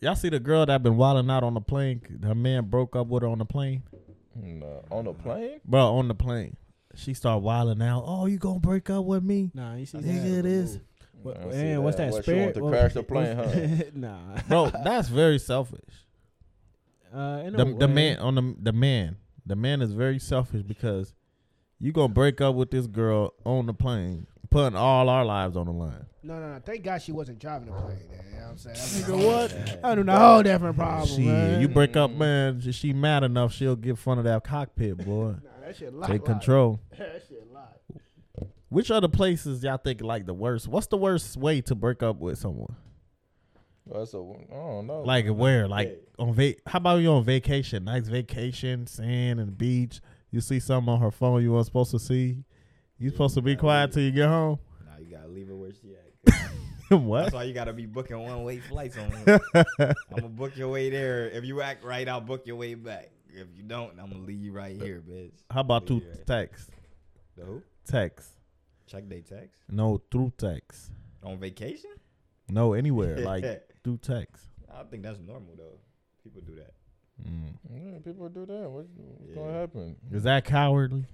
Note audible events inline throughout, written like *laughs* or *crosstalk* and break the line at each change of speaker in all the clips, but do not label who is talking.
Y'all see the girl that been wilding out on the plane? Her man broke up with her on the plane.
No, on the plane.
Bro, on the plane. She start wilding out. Oh, you gonna break up with me?
Nah, you see
Nigga, it is.
What,
I see
and what's that
What, she want
spirit?
to
What-
crash the plane, huh? *laughs*
nah.
Bro, that's very selfish.
Uh, in
The, the man on the the man. The man is very selfish because you gonna break up with this girl on the plane, putting all our lives on the line.
No, no, no. Thank God she wasn't driving the plane. Then, you know what I'm saying? That's
Nigga, what? I do a whole different problem,
Shit,
man.
you break up, man. She- She mad enough, she'll get front of that cockpit, boy.
Nah, that shit lot,
Take
lot.
control. *laughs*
that shit lot.
Which other places y'all think like the worst? What's the worst way to break up with someone?
That's a, I don't know.
Like where? Like on va- How about you on vacation? Nice vacation, sand and beach. You see something on her phone you weren't supposed to see. You supposed to be quiet till you get home.
Nah, you gotta leave it where she *laughs* at. That's why you gotta be booking one way flights on her. I'm gonna book your way there. If you act right, I'll book your way back. If you don't, I'm gonna leave you right here, bitch.
How about two
Leave you right-
texts?
The who?
Text.
Check they text
No, through text.
on vacation.
No, anywhere. Like *laughs* through text.
I think that's normal though. People do that.
Mm.
Yeah, people do that. What's, what's
Yeah.
gonna happen?
Is that cowardly?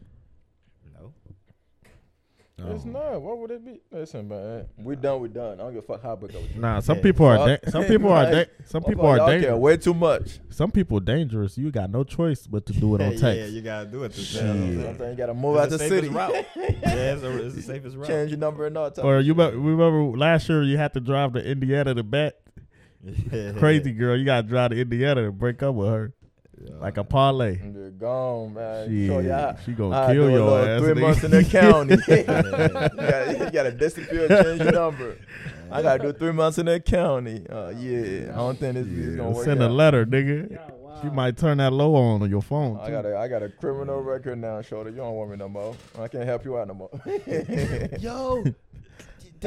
No.
It's not. What would it be? Listen, man. We done. We done. I don't give a fuck how big of
Nah, some
Yeah.
people are
Fuck.
da- some people are da- *laughs* some people are
y'all
dangerous.
way too much.
Some people dangerous. You got no choice but to do it on *laughs*
yeah,
text.
you gotta do it. To
Shit.
Sometimes you gotta move
It's
out the
the
city.
route. *laughs* yeah, it's, a, it's the safest route.
Change your number and all type
Or
of
you remember last year you had to drive to Indiana to bet. Crazy girl, you got to drive to Indiana to break up with her like a parlay.
They're gone, man.
She,
So, yeah,
she gonna
I
kill
do a
your
little
ass.
Three
nigga.
months in the *laughs* county. *laughs* you, gotta, you gotta disappear, change your number. I gotta do three months in the county. Uh, yeah, I don't think this is gonna work
send a letter, nigga.
Yeah, wow.
She might turn that low on on your phone.
I got a I got a criminal record now, Shorty. You don't want me no more. I can't help you out no more. *laughs*
Yo,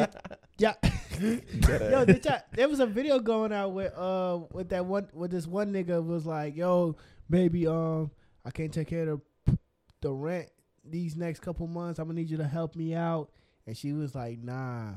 did, *laughs* yeah, yo, did y'all, there was a video going out with uh with that one with this one nigga was like, yo, baby, um, I can't take care of the, the rent these next couple months. I'm gonna need you to help me out, and she was like, nah,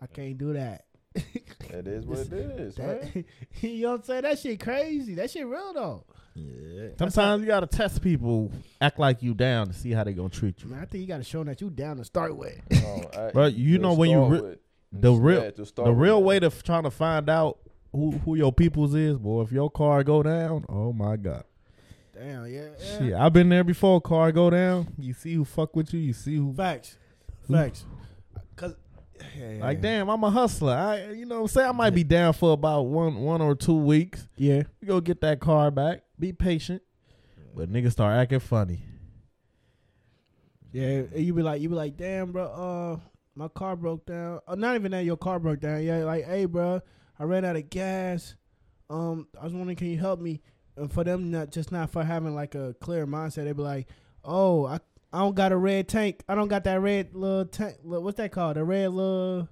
I can't do that.
that is what it *laughs* is, man. *laughs*
You know what I'm saying? That shit crazy. That shit real though.
Yeah.
Sometimes you gotta test people, act like you down to see how they gonna treat you.
Man, I think you got to show them that you down to start with.
No, I- *laughs*
Bro, you know when you
start
re-
with.
the real
Yeah, to start
the real
man.
way to f- trying to find out who who your peoples is, boy. If your car go down, oh my god.
Damn, yeah. yeah.
Shit, I've been there before. Car go down, you see who fuck with you. You see who
Facts, facts. Cause
like. Damn, I'm a hustler. I you know what I'm saying. I might be down for about one one or two weeks.
yeah.
You go get that car back. Be patient. But niggas start acting funny.
Yeah, you be like, you be like, damn, bro, uh, my car broke down. Uh, not even that your car broke down. Yeah, like, hey, bro, I ran out of gas. Um, I was wondering, can you help me? And for them, not just not for having like a clear mindset, they be like, oh, I, I don't got a red tank. I don't got that red little tank. What's that called? The red little,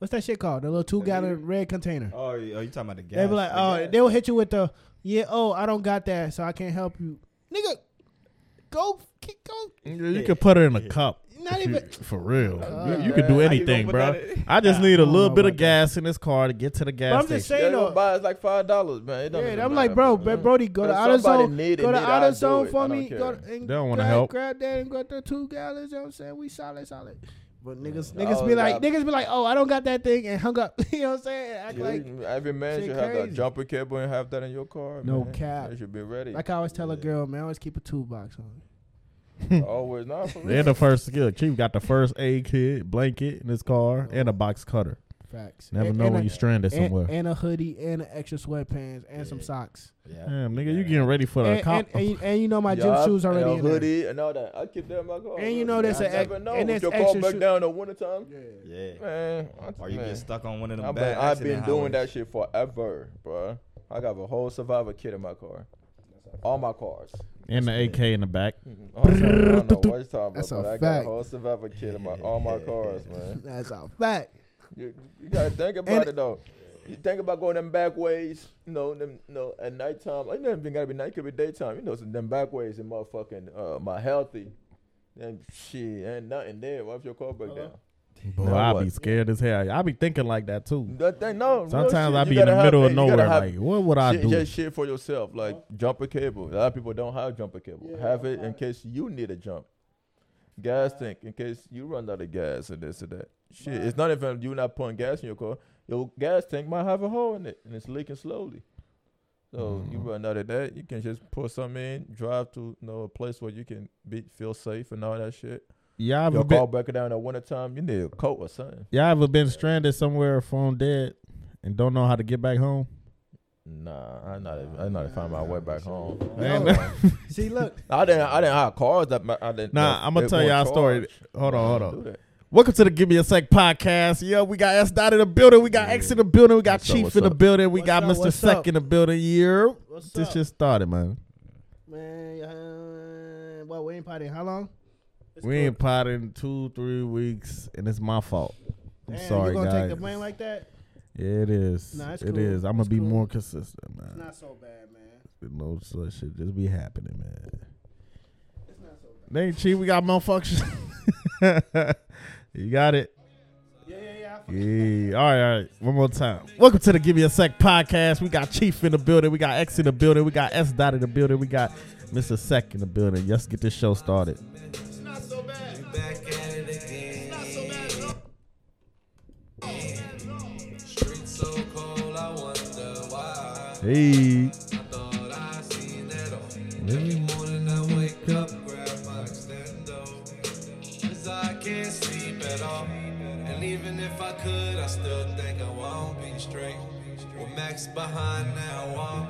what's that shit called? The little two gallon red container.
Oh, you oh, you talking about the gas?
they be like,
the
oh,
gas.
they will hit you with the, yeah, oh, I don't got that, so I can't help you, nigga. Go, keep go.
You can put it in a cup.
Not even.
For real.
Uh,
you, you can do anything, bro.
put that in?
I just need a little bit of
about that.
gas in this car to get to the gas
But I'm just
station.
saying
Yeah,
though.
buy it's like five dollars, man. It don't
Yeah,
even
I'm like,
matter,
bro,
man.
Brody, go to
If
AutoZone,
somebody need it,
go to
need it,
AutoZone
it.
for me. Go to, and
They don't wanna help.
Grab that and got the two gallons. You know what I'm saying? We solid, solid. But niggas,
I
niggas be like,
got-
niggas be like, oh, I don't got that thing, and hung up. *laughs* you know what I'm saying? Act
Yeah,
like,
every man should have that jumper cable and have that in your car.
No
man.
cap.
You should be ready.
like I always tell a girl, man, always keep a toolbox on. *laughs*
Always not for
They're the first skill. Chief got the first aid kit, blanket in his car, and a box cutter.
Facts.
Never
And-
know
and
when
a-
you stranded
and,
somewhere.
and a hoodie and an extra sweatpants and some socks.
Yeah.
Damn, nigga, you getting ready for the
And,
cop?
and, and, you- and you know my gym
Yeah,
shoes already
and
in there.
hoodie and all that. I keep that in my car.
And you know that's
I
a ex-
never know.
and
If
that's
your car
extra
break
shoe-
down in the wintertime,
Yeah.
man. I,
Or you
man.
get stuck on one of them
I've
bad
been, I've been
accident
doing that shit forever, bro. I got a whole survivor kit in my car. All my cars.
and the AK in the back.
Sorry, I don't know what you're talking about,
That's a
but I got a whole survivor kit in my all my *laughs* cars, man.
That's a fact.
You, you gotta think about
And-
it though. You think about going them back ways, you know, them, you know, at nighttime. It never even gotta be night, it could be daytime. You know, some them back ways and motherfucking uh, my healthy. And shit, ain't nothing there. What if your car break
Hello?
down?
Boy,
Now
I
what?
be scared as hell. I be thinking like that too.
That thing, no.
Sometimes
shit.
I
You
be in the
gotta have-
middle of
hey, you gotta
nowhere,
have
like, what would I
shit,
do?
Just shit for yourself, like jumper cable. A lot of people don't have jumper cable. have it in case you need a jump. Gas tank in case you run out of gas and this and that. Shit, it's not even you not putting gas in your car. Your gas tank might have a hole in it and it's leaking slowly. So you
Mm.
run out of that, you can just put something in, drive to you know a place where you can be feel safe and all that shit.
Yeah, I've
Your
been,
car breaking down in the wintertime, you need a coat or something.
yeah, ever been stranded somewhere, phone dead, and don't know how to get back home?
Nah, I not even, I not even find my way back home.
Man,
See, look, *laughs*
I didn't. I didn't have cars that. I didn't.
Nah, I'ma tell y'all a story. Hold on, hold
Nah,
on.
Do that.
Welcome to the Give Me a Sec podcast. Yeah, we got S Dot in the building. We got X in the building. We got
What's
Chief
what's
in the
up?
building. We
What's
got
up,
Mr. Sec
up?
in the building. Yeah,
what's
this
up,
just started, man.
man? Uh, well, we ain't partying. How long? It's
we
good.
ain't potting two, three weeks, and it's my fault. I'm
Damn,
sorry,
you gonna
guys.
take the blame like that?
yeah, it is.
Nah, it's
It
cool.
is. I'm gonna
It's
be
cool.
more consistent,
It's
man.
not so bad, man.
No such shit just be happening, man.
It's not so bad.
They ain't cheap. We got malfunction. *laughs* you got it.
Yeah, yeah, yeah.
Yeah. All right, all right. One more time. Welcome to the Give Me a Sec podcast. We got Chief in the building. We got X in the building. We got S Dot in the building. We got Mr. Sec in the building. Let's get this show started.
It's not
could, I still think I won't be straight. With Max behind that wall,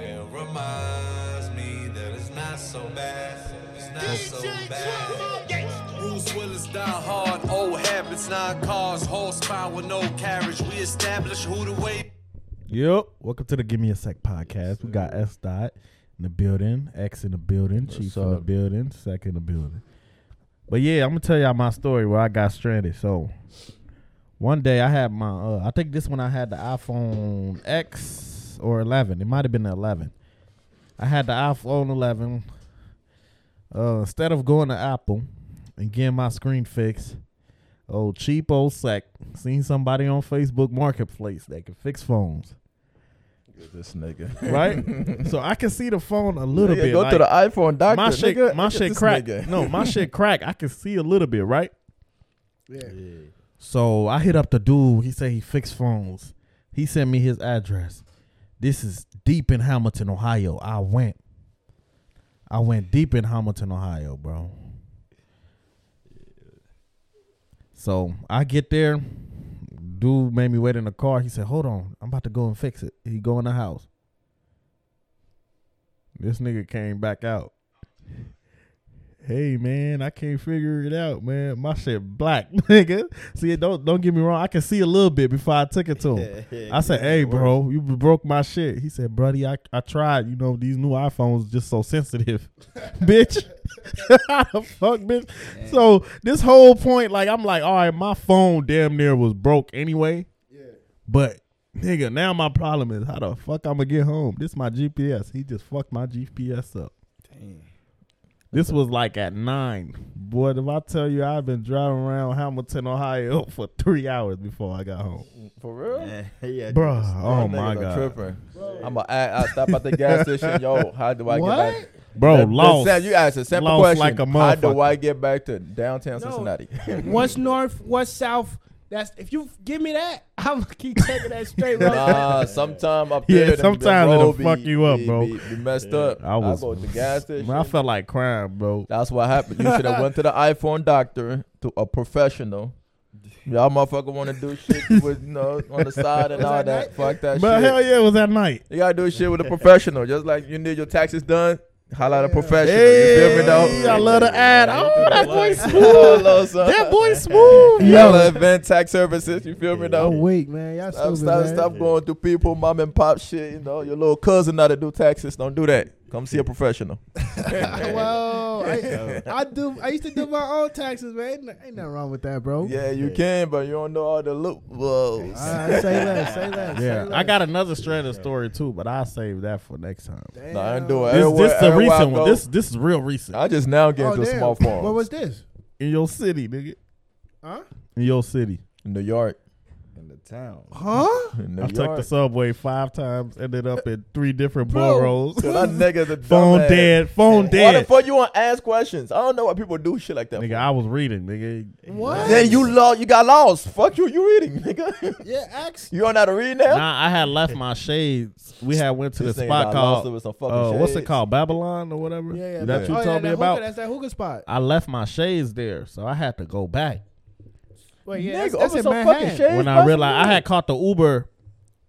it reminds me that it's not so bad. It's not so bad. Bruce Willis die hard, old habits, nine cars, horsepower, no carriage. We establish who the way.
Yep. Welcome to the Give Me a Sec podcast. We got S Dot in the building, X in the building,
What's
Chief in the building, Sec in the building. But yeah, I'm gonna tell y'all my story where I got stranded. So one day I had my uh I think this one I had the iPhone X or 11. It might have been the 11. I had the iPhone 11. Uh, instead of going to Apple and getting my screen fixed, old cheap old sec seen somebody on Facebook Marketplace that can fix phones,
This nigga.
right? *laughs* so I can see the phone a little
Nigga,
bit.
Go
like,
to the iPhone doctor.
my shit,
nigga.
my
Look
shit crack.
nigga.
No, my shit *laughs* crack. I can see a little bit, right?
Yeah.
So I hit up the dude. He said he fixed phones. He sent me his address. This is deep in Hamilton, Ohio. I went. I went deep in Hamilton, Ohio, bro. So I get there. Dude made me wait in the car. He said, "Hold on, I'm about to go and fix it." He go in the house. This nigga came back out. Hey man, I can't figure it out, man. My shit black, *laughs* nigga. See, don't don't get me wrong. I can see a little bit before I took it to him. *laughs* I said, "Hey, bro, you broke my shit." He said, "Buddy, I I tried. You know these new iPhones just so sensitive, *laughs* bitch. How the fuck, bitch?" So this whole point, like, I'm like, all right, my phone damn near was broke anyway.
Yeah.
But nigga, now my problem is how the fuck I'm gonna get home. This my GPS. He just fucked my GPS up. This was like at nine. Boy, if I tell you I've been driving around Hamilton, Ohio *laughs* for three hours before I got home.
For real?
yeah,
Bruh,
Y'all
oh my
are
god.
Tripping. I'm gonna stop at the gas *laughs* station. Yo, how do I
What?
get back?
Bro,
The- the
lost.
Sam, you asked a simple
Lost
question.
like a
how do. I get back to downtown
No.
Cincinnati? *laughs*
What's north? What's south? That's if you give me that, *laughs* I'm gonna keep taking that straight road.
nah, *laughs* sometime up
Yeah,
there. the- the
sometimes
road
it'll
be-
fuck you up, bro.
Be, be messed up.
I was
go to the gas *laughs* station.
Man, I felt like crying, bro.
That's what happened. You should have went to the iPhone doctor to a professional. Y'all motherfucker want to do shit with you know on the side and
Was
all
that
that. Fuck that
But
shit.
hell yeah, it was that night.
You gotta do shit with a professional. Just like you need your taxes done, holla at a
Yeah.
professional.
Hey,
you feel me though?
I love the ad. Oh, that boy smooth. *laughs*
Hello, son.
That boy smooth.
Y'all event tax services. You feel me though?
I'm weak, man. Y'all
Stop,
stupid,
stop,
man.
stop going through people, mom and pop shit. You know, your little cousin now to do taxes. Don't do that. Come see a professional. *laughs*
well, I, I do. I used to do my own taxes, man. Ain't, ain't nothing wrong with that, bro.
Yeah, you can, but you don't know all the loopholes.
All right, say less. Say less.
Yeah,
say less.
I got another strand of story too, but I'll save that for next time.
Damn.
Nah, I ain't doing it.
This,
Everywhere-
this the
everywhere
recent one. This this is real recent.
I just now get
Oh,
into
damn.
small farms.
What was this?
In your city, nigga.
Huh?
in your city?
In New York.
In the town.
Huh? *laughs*
New
I took the subway five times, ended up in three different
Bro.
boroughs.
So that nigga's a
Phone
dumbass.
dead, phone
Why the
dead.
fuck you want to ask questions? I don't know why people do shit like that.
Nigga,
for.
I was reading, nigga.
What?
Then you lost. You got lost. Fuck you. You reading, nigga. *laughs*
Yeah, ask.
you don't know how to read now.
Nah, I had left my shades. We had went to
This
the spot
got lost
called
with some fucking
uh, what's it called, Babylon or whatever.
Yeah, yeah.
That
that-
you
oh,
told
yeah,
me
that
about.
Hookah, that's that hookah spot.
I left my shades there, so I had to go back.
Wait, yeah,
Nigga,
that's, that's
over
in
some fucking
Manhattan.
shades.
when I realized I had caught the Uber,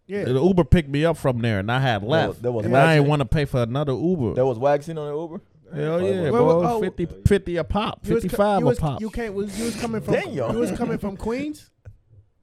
Yeah.
the Uber picked me up from there, and I had left.
there was
and I didn't want to pay for another Uber.
There was waxing on the Uber.
Hell yeah,
wait,
bro.
wait, oh.
50, 50 a pop,
You was
fifty five
you
a pop.
You can't. Was you was coming from?
Damn.
You was coming from Queens.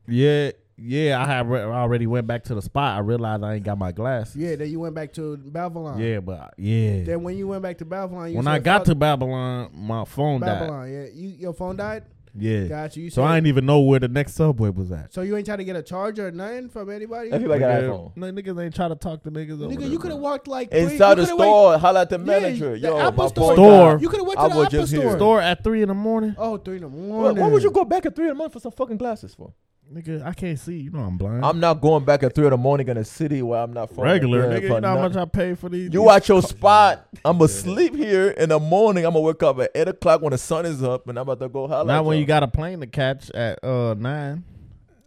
Yeah, yeah. I had re- already went back to the spot. I realized I ain't got my glass.
Yeah. Then you went back to Babylon.
Yeah, but yeah.
Then when you went back to Babylon, you
When
said,
I got to Babylon, my phone died.
Babylon, yeah, you your phone died.
Yeah.
Got you. you
So I didn't even know where the next subway was at.
So you ain't trying to get a charger or nothing from anybody.
Everybody got an
Nigga,
iPhone.
no, niggas ain't try to talk to niggas. over
Nigga,
there,
you could have walked like three-
Inside the
coulda went-
store, holla at the manager.
Yeah,
manager.
the Apple
my
store.
Store.
You could have went
I
to the Apple
just here.
store.
Store at three in the morning.
Oh, three in the
What,
morning.
what would you go back at three in the morning for some fucking glasses for?
Nigga, I can't see. You know I'm blind.
I'm not going back at three in the morning in a city where I'm not from.
regular, nigga.
for
You know how much. I pay for these?
You
these
at your
co-
spot. I'ma sleep here in the morning. I'ma wake up at eight o'clock when the sun is up, and I'm about to go holla.
Not when you got a plane to catch at uh nine.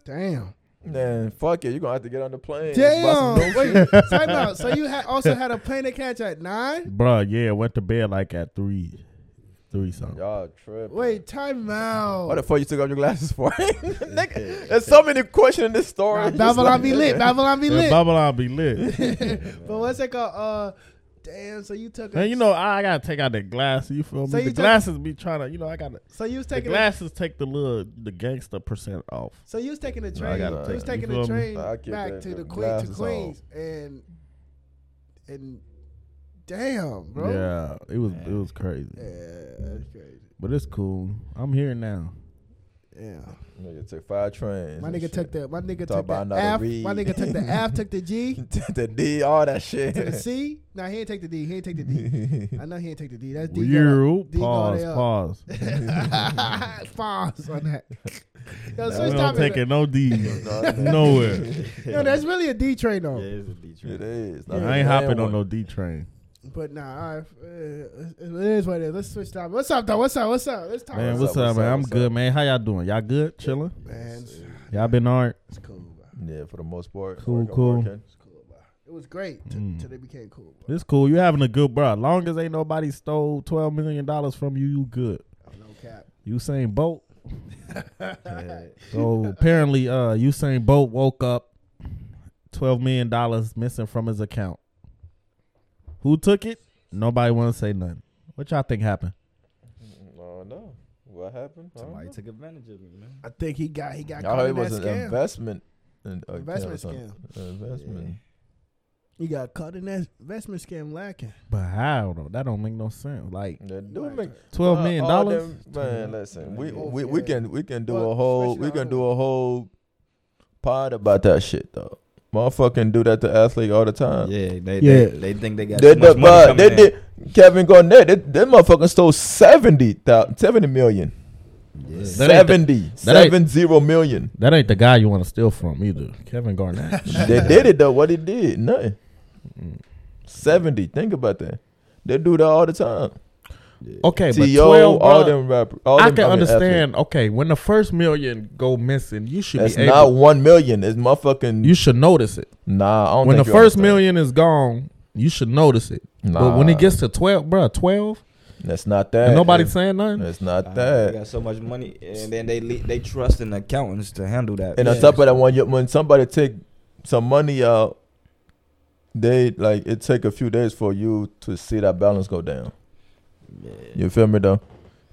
Damn.
Man, fuck it. You're gonna have to get on the plane. and buy some
Damn. Wait,
shit.
time out. So you had also had a plane to catch at nine?
Bruh, yeah, went to bed like at three. Three something.
Y'all tripping.
Wait, time out.
What the fuck you took off your glasses for? *laughs* Nigga, there's so many questions in this story.
Nah, *laughs* Babylon
like-
be lit. Babylon be
Yeah,
lit.
Babylon be lit. *laughs*
but what's it called? Uh, damn. So you took. A,
Man, you know, I gotta take out the glasses. You feel me?
So you
the
took-
glasses be trying to, you know, I gotta.
So you was
The
taking. A,
glasses take the little the gangster percent off.
so you was taking the
I
train.
gotta
you was taking
You
the
feel me?
train back to the
the
Queen to
glasses
Queens and and damn, bro.
Yeah, it was it was crazy,
Yeah, that's crazy.
but it's cool. I'm here now.
Yeah.
Nigga took five trains.
My nigga took the my nigga
Talk
took the
about not to
F. My nigga took the *laughs* F, took the G, *laughs* took
the D, all that shit.
to the C. *laughs* Nah, he ain't take the D. He ain't take the D. I know he ain't take the D. That's D.
You
D go
pause,
there.
Uh, pause.
Pause on that. Yo,
we don't
topics.
take it no D
No, no.
nowhere.
Yo, that's really a D train though.
Yeah, it's a Detroit.
It is.
Yeah.
I ain't hopping on no D train.
But nah, all right, uh, it is what it is. Let's switch topics. What's up though? What's up? What's up? Let's talk.
Man,
what's
what's
up,
up, man?
up,
I'm
what's
good,
up?
man. How y'all doing? Y'all good? Chilling?
man,
Y'all been alright?
it's cool, bro.
Yeah, for the most part.
Cool,
Working,
cool.
working.
It's cool, bro. It was great t-
Mm.
they became cool, bro.
It's cool. You having a good bro. Long as ain't nobody stole twelve million dollars from you, you good.
Oh, no cap.
Usain Bolt. *laughs* So apparently, uh, Usain Bolt woke up, twelve million dollars missing from his account. Who took it? Nobody want to say nothing. What y'all think happened?
No, no. What happened?
Somebody took advantage of me, man.
I think he got he got
I
caught
heard
in
it was an
scam.
investment. In, uh,
Investment
something.
scam.
Investment.
He got caught in that investment scam lacking.
But how though? That don't make no sense. Like
They do
Right.
make
twelve
Uh,
million dollars.
them- Man, listen, we, we, we can we can do
Well,
a whole we can do a whole pod about that shit though. Motherfucking do that to athletes all the time.
Yeah, they,
Yeah.
they they think they got
They,
too much
they,
money
but
coming
they
in.
did Kevin Garnett. They, that motherfucker stole 70, 70 million.
Yeah.
That ain't the-
70,
that ain't-
seven zero million.
That ain't the guy you want to steal from either. Kevin Garnett. *laughs*
they did it though. What he did? Nothing. Mm. 70. Think about that. They do that all the time.
Okay, but
T.O.,
twelve.
all
bruh,
them rappers. All
I
them,
can
mean,
understand. Okay, when the first million go missing, you should
athletes.
be
It's
able.
not one million. It's motherfucking.
you should notice it.
nah, I don't
When the
you
first
understand.
million is gone, you should notice it.
Nah,
But when it gets to twelve, bro, twelve,
that's not that.
and nobody
It's,
saying nothing.
it's not
Uh, They
that.
got so much money, and then they le- they trust in accountants to handle that.
And on
Yeah.
top of that, when you, when somebody take some money out, they like it take a few days for you to see that balance go down. You feel me though?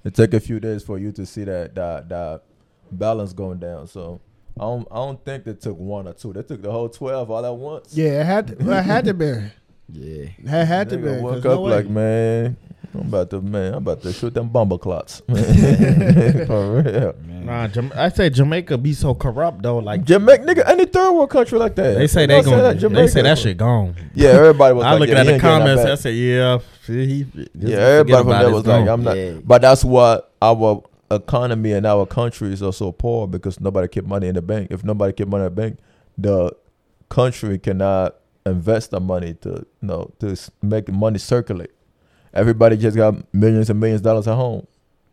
It take a few days for you to see that that that balance going down. So I don't I don't think they took one or two. They took the whole twelve all at once.
Yeah, it had to, well, it had to be. *laughs* It
yeah,
had to be.
Woke up
way.
like man, I'm about to man, I'm about to shoot them bumble clots. *laughs* *laughs* For real.
man.
Nah, Jam- I say Jamaica be so corrupt though. Like
Jamaica, nigga, any third world country like that.
they say they
know what I'm
gonna,
saying?
they say that shit gone.
Yeah, everybody was *laughs*
I
like,
looking
yeah,
at
he
the
ain't getting that
comments.
back.
I say, yeah, see, he. just
Yeah, everybody from
about
there
it,
was
it's
like,
gone.
I'm not.
Yeah.
But that's what our economy and our countries are so poor because nobody keep money in the bank. If nobody keep money in the bank, the country cannot invest the money to you know to s- make money circulate. Everybody just got millions and millions of dollars at home.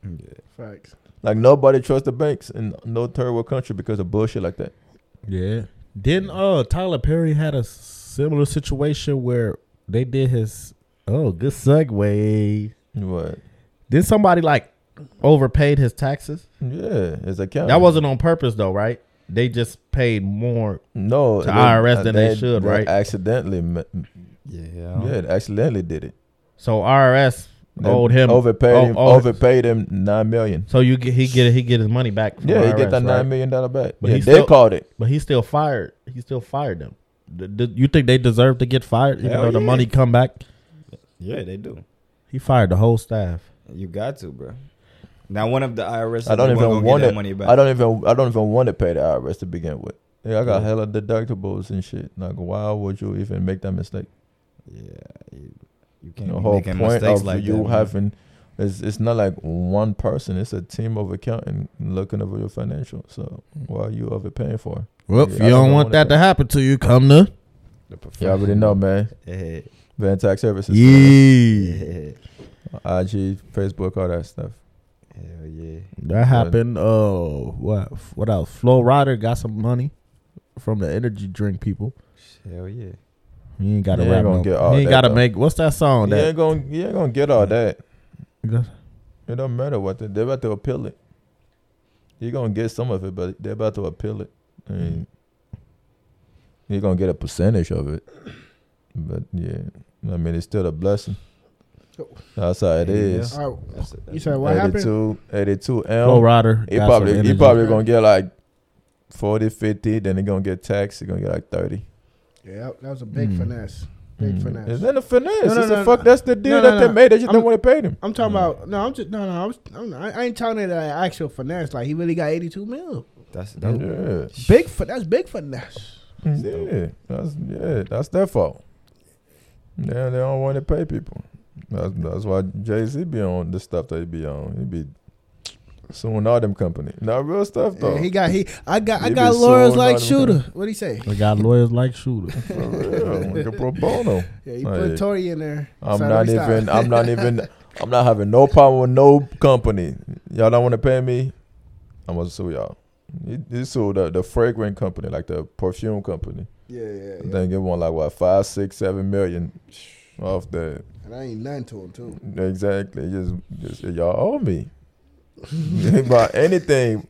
Yeah.
Facts.
Like nobody trusts the banks in no third world country because of bullshit like that.
Yeah. Didn't uh Tyler Perry had a similar situation where they did his oh good segue.
What?
Did somebody like overpaid his taxes?
Yeah, it's account.
That wasn't on purpose though, right? They just paid more.
no
to IRS than they should, right?
Accidentally, ma-
Yeah.
yeah, they accidentally did it.
So IRS
They
owed him
overpaid
oh,
him,
oh,
overpaid him nine million.
So you get he get he get his money back. From
Yeah, he
IRS,
get that
right?
nine million dollar back.
But
yeah,
he
they
still-
called it.
But he still fired. He still fired them. D- d- you think they deserve to get fired even
Hell
though the money come back?
Yeah, they do.
He fired the whole staff.
You got to, bro. Now one of the IRS.
I don't even want
that
it.
money back.
I don't even. I don't even want to pay the IRS to begin with. Yeah, I got
Yeah.
hella deductibles and shit. Like, why would you even make that mistake?
Yeah, you, you can't
The
be
whole
making
point
mistakes
of
like
you
that.
having it's it's not like one person. It's a team of accounting looking over your financial. So mm. why are you overpaying for?
Well, if you
don't
don't want that to happen to you, come to
You already know, man.
Yeah.
Van Tax Services.
yeah.
yeah.
IG, Facebook, all that stuff.
Hell yeah.
That happened. Oh, what what else? Flo Rida got some money from the energy drink people.
Hell yeah.
He ain't got to
He ain't
rap.
gonna
No,
get all
he ain't
that,
got to
though.
make. What's that song?
You
That
ain't gonna you ain't gonna get all that. It don't matter what they, they're about to appeal it. You're gonna get some of it, but they're about to appeal it. I mean, you're gonna get a percentage of it. But yeah, I mean, it's still a blessing. Oh. That's how it
There you
is.
All right.
That's it.
You said what happened?
82, 82
Flo
M.
Rida.
He probably
some
he probably gonna get like 40, 50, then he gonna get taxed. He gonna get like thirty.
Yeah, that was a big
Mm.
finesse. Big
Mm.
finesse.
Is that a finesse?
No, no,
It's
no,
a fuck.
no.
That's the deal
No,
that they
no.
made. They just
I'm-
don't want to pay him.
I'm talking about no. I'm just no, no. I, was, I'm, I I ain't talking that uh, actual finesse. Like he really got 82 mil.
That's dope.
Yeah.
Big fi- That's big finesse.
Yeah, that's yeah, that's their fault. Yeah, they don't want to pay people. That's that's why Jay Z be on the stuff that he be on. He be suing all them company. Not real stuff though.
Yeah, he got he. I got I got lawyers like Shooter.
guys.
What he say?
I got lawyers like Shooter.
For real, like a pro bono. *laughs*
Yeah, he
Like,
put Tory in there.
I'm
So
not
let me stop.
even. I'm not even. *laughs* I'm not having no problem with no company. Y'all don't want to pay me. I'm gonna sue y'all. He, he sued the, the fragrant company, like the perfume company.
Yeah, yeah,
I
yeah.
think it won like what five, six, seven million off that.
And I ain't nothing to him too.
Exactly. Just, just y'all owe me. About anything.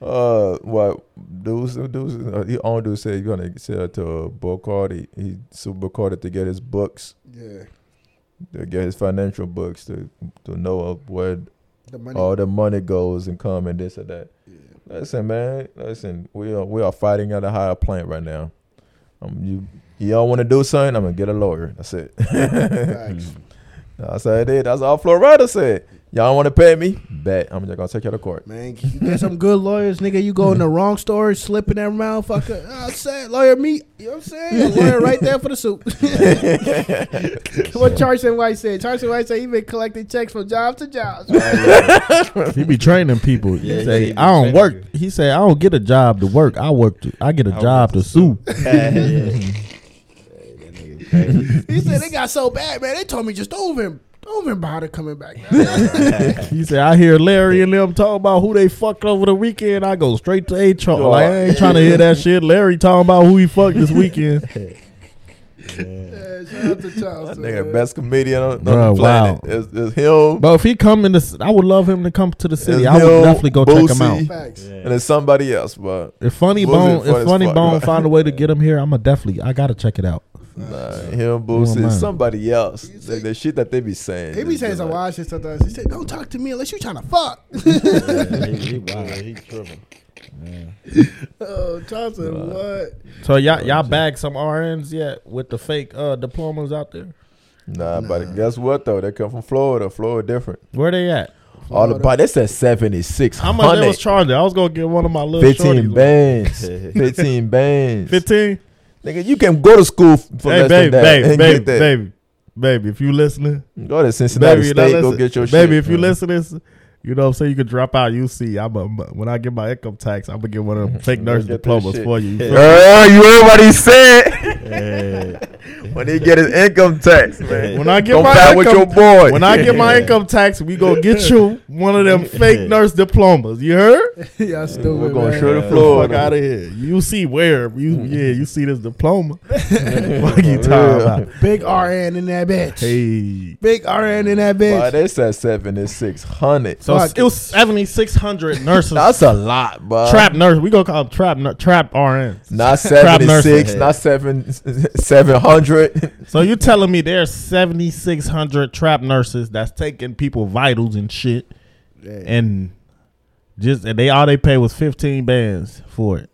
Uh, what dudes, dudes, uh, he on dude said he's gonna sell to uh, Bacardi. He sued Bacardi to get his books,
Yeah,
to get his financial books, to to know where
the money.
all the money goes and come and this and that.
yeah.
Listen, man. Listen, we are we are fighting at a higher plant right now. Um, you y'all want to do something? I'm gonna get a lawyer. That's it. *laughs* That's how it is. That's all Florida said. Y'all want to pay me? Bet. I'm just gonna take you to court.
Man, you get some good lawyers, nigga. You go in the wrong store, slipping that motherfucker. I said, lawyer me. You know what I'm saying? Lawyer right there for the suit. *laughs* what Charleston White said. Charleston White said he been collecting checks from job to job. *laughs*
he be training people.
Yeah,
he say
he be
I don't work.
you.
He say I don't get a job to work. I work. To, I get a
I
job
work
to
to
sue. *laughs*
he said they got so bad, man. They told me just don't even, don't even bother coming back. Now. *laughs*
He said I hear Larry and them talk about who they fucked over the weekend. I go straight to HR. Like I ain't trying to hear that shit. Larry talking about who he fucked this weekend. *laughs*
yeah, shout out to
That
Charleston.
nigga
man.
best comedian on, on the planet.
wow.
It's, it's him
But if he come in this, I would love him to come to the city.
It's
I would
him,
definitely go check him out.
Facts.
and it's somebody else. But
If Funny
Boosie
Bone, if Funny
fuck,
Bone
right?
find a way to get *laughs* him here, I'm gonna definitely. I gotta check it out.
Nah, him, Boosie,
man.
it's somebody else.
You
The, the shit that they be saying.
He be
is
saying
just
some
like-
wild shit sometimes. He said, "Don't talk to me unless you trying to fuck." *laughs*
he tripping. *laughs*
oh, Johnson,
Wow.
what?
So y'all y'all bagged some RNs yet with the fake uh, diplomas out there?
Nah, but guess what though? They come from Florida. Florida different.
Where they at?
All the
Florida.
but they said seventy six
How much they was charging? I was gonna get one of my little
Fifteen
shorties.
bands. *laughs* Fifteen bands.
Fifteen.
Nigga, you can go to school for
Hey,
less
baby,
than that
baby,
and
baby,
get that.
baby, baby. If you listening,
Go to Cincinnati
baby,
State,
now
go get your shit.
baby. If you
man.
listen to You know what I'm saying? You can drop out UC. I'm a, when I get my income tax, I'm gonna get one of them *laughs* fake nurse diplomas for you. You *laughs* feel?
Uh, you heard what he said
Yeah. *laughs*
when he get his income tax, *laughs* man.
When I get
Go
my
back with your
income,
boy.
when I get my *laughs* income tax, we gonna get you one of them fake nurse diplomas. You heard?
Y'all stupid.
We're gonna
man.
show the floor.
Fuck
floor.
out of here. You see where you yeah you see this diploma. Fuck you
For
talking about?
Big RN in that bitch.
Hey.
Big RN in that
Boy,
bitch.
they said seven is six hundred.
So
Fuck
it was seventy six hundred nurses.
That's a lot, bro.
trap nurse. We gonna call them trap nur- trap RNs.
Not
Trap
seventy six, not seven seven hundred. *laughs*
So you telling me there's seventy six hundred trap nurses that's taking people vitals and shit, and just and they all they pay was fifteen bands for it.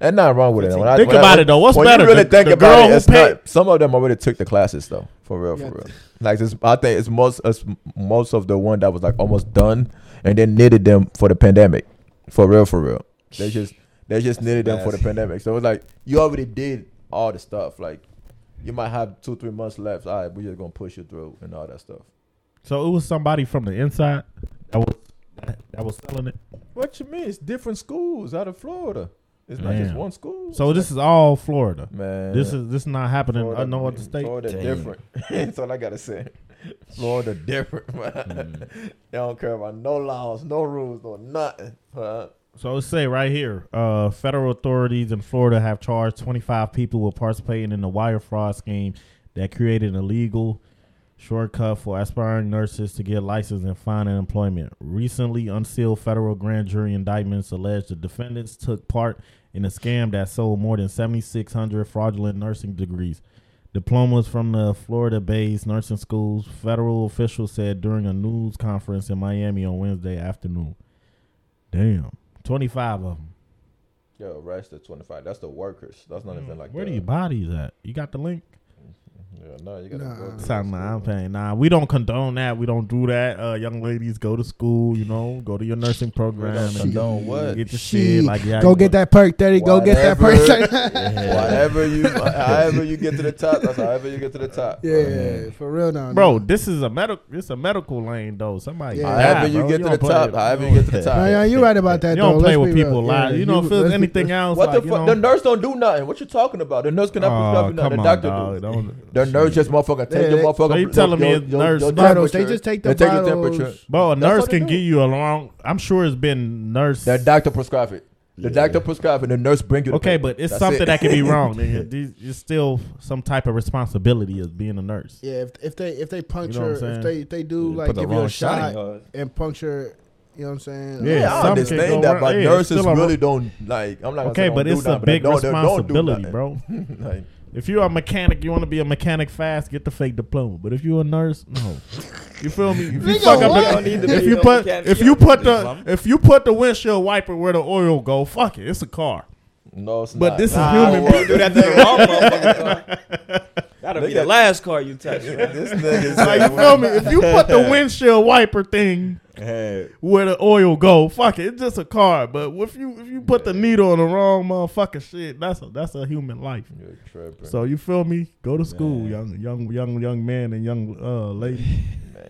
Ain't not wrong with it. When I-
Think
when I-
about it, though. What's
when
better,
You really
the-
think
the
about
girl
it. It's not, some of them already took the classes though, for real, for
Yeah.
real. Like this, I think it's most it's most of the one that was like almost done, and then needed them for the pandemic, for real, for real. They just they just needed them for the pandemic. So it's like you already did all the stuff. Like you might have two three months left. All right, we're just gonna push you through and all that stuff.
So it was somebody from the inside that was that was selling it.
What you mean? It's different schools out of Florida. It's not just one school.
So this is all Florida.
man,
This is this is not happening in no other state.
Florida
Damn.
different. *laughs* That's all I gotta say. Florida different. man.
Mm. *laughs*
they don't care about no laws, no rules, no nothing. huh?
So it say right here, uh, federal authorities in Florida have charged 25 people with participating in the wire fraud scheme that created an illegal shortcut for aspiring nurses to get licensed and find an employment. Recently unsealed federal grand jury indictments allege the defendants took part in a scam that sold more than 7,600 fraudulent nursing degrees. Diplomas from the Florida-based nursing schools, federal officials said during a news conference in Miami on Wednesday afternoon. Damn, twenty-five of them.
Yo, twenty five. That's the workers. That's not even mm. like
Where
the,
do you buy these at? You got the link?
Yeah, no, you gotta
Nah.
go. to
Something I'm
school.
paying. Nah, we don't condone that. We don't do that. Uh, young ladies, go to school. You know, go to your nursing program.
don't
and
condone what?
Get the
Shit.
shit. Like yeah,
Go get that perk 30. Go get that perk
Whatever. *laughs*
30.
Whatever you, however you get to the top, that's however you get to the top.
yeah, for real now.
bro. This is a medical. It's a medical lane though. Somebody.
Yeah.
died,
However you
bro.
get to the top,
it.
however you get to the top.
Yeah, you're right about that.
You don't
though.
play with people
real.
you know, if
let's
there's anything else,
What the fuck? The nurse don't do nothing. What you talking about? The nurse cannot prescribe nothing. The doctor
dog.
do.
Don't-
The nurse just motherfucker take
Yeah,
your motherfucker.
So you telling me
your-
a
your-
nurse-
your
Vitals, they
temperature.
just take the
They take your temperature.
Bro, a
That's
nurse can
do.
give you a along. I'm sure it's been nurse.
That doctor prescribe it. The doctor prescribe it. The nurse bring you. The
Okay,
paper.
but it's
That's
something
it.
that can be *laughs* wrong. nigga. These- It's still some type of responsibility as being a nurse.
Yeah, if, if they if they puncture,
what I'm
if they if they do
You
like
the
give you a
shot in
shot and puncture, you know what I'm saying?
Yeah,
Yeah, I understand that,
wrong.
but
Yeah,
nurses
still a-
really don't like. I'm not. Gonna say
Okay,
don't
but
do
it's a
nothing,
big
don't- they don't do
responsibility, bro. *laughs*
Like,
If you're a mechanic, you want to be a mechanic fast, get the fake diploma. But if you're a nurse, no. You feel me? If you
Nigga,
fuck up
what?
the,
Don't need
if you put if
You
you put the if you put the windshield wiper where the oil go, fuck it, it's a car.
no, it's
But
not.
this is
Nah,
human
I
You
won't
do that to the wrong motherfucker. car. *laughs* That'll be
Look
the last car you touch. *laughs* man.
This nigga
Like you feel me? If you put the windshield wiper thing
Hey,
where the oil go, fuck it, it's just a car. But if you if you put the needle on the wrong motherfucking shit, that's a that's a human life.
You're tripping.
So you feel me? Go to school,
Man.
young young young young man and young uh lady.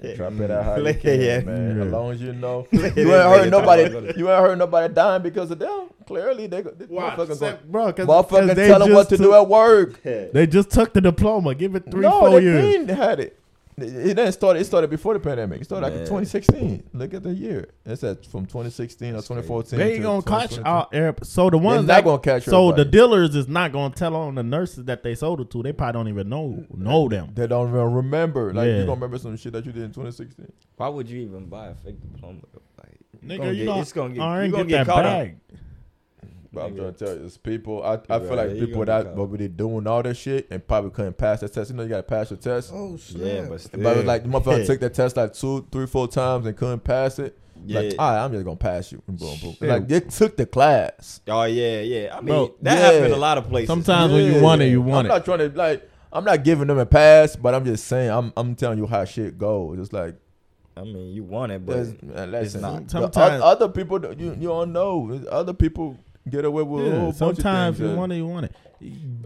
Man, drop it out how you
Yeah.
man.
Yeah.
As long as you know, *laughs*
Yeah.
you ain't
Yeah.
heard nobody. You ain't heard nobody dying because of them. Clearly, they go- this motherfucker go,
bro, cause,
motherfucker
'cause they
tell them what to
took-
do at work.
They just took the diploma. Give it three,
no,
four
they
years.
been had it. It it didn't start. It started before the pandemic. It started like in 2016. Look at the year. It's said from 2016 or 2014.
They ain't gonna catch
2022.
out. So the ones
not
that
gonna catch.
so the dealers is not gonna tell on the nurses that they sold it to. They probably don't even know know them.
They don't even remember. Like
Yeah.
you gonna remember some shit that you did in 2016.
why would you even buy a fake diploma? Like,
Nigga,
gonna
you
get-
know,
it's gonna get-
I
you
ain't
gonna
get
get
that
caught up.
Bag.
But I'm trying to tell you, it's people. I, I feel like people
gonna
that
be caught.
doing all this shit and probably couldn't pass that test. You know, you gotta pass your test.
Oh shit!
yeah, but still.
But it was like the motherfucker *laughs* took that test like two, three, four times and couldn't pass it.
yeah.
Like, all right, I'm just gonna pass you. And boom, boom. Like they took the class.
oh yeah, yeah. I mean,
Bro,
that
yeah.
happened in a lot of places.
Sometimes when you want it, you want it.
I'm not trying to like. I'm not giving them a pass, but I'm just saying. I'm I'm telling you how shit goes. It's like
I mean, you want it, but
there's man, listen,
not.
Sometimes-
other people you you don't know. Other people get away with a
Yeah,
whole bunch
sometimes
of
you
things.
want it, you want it.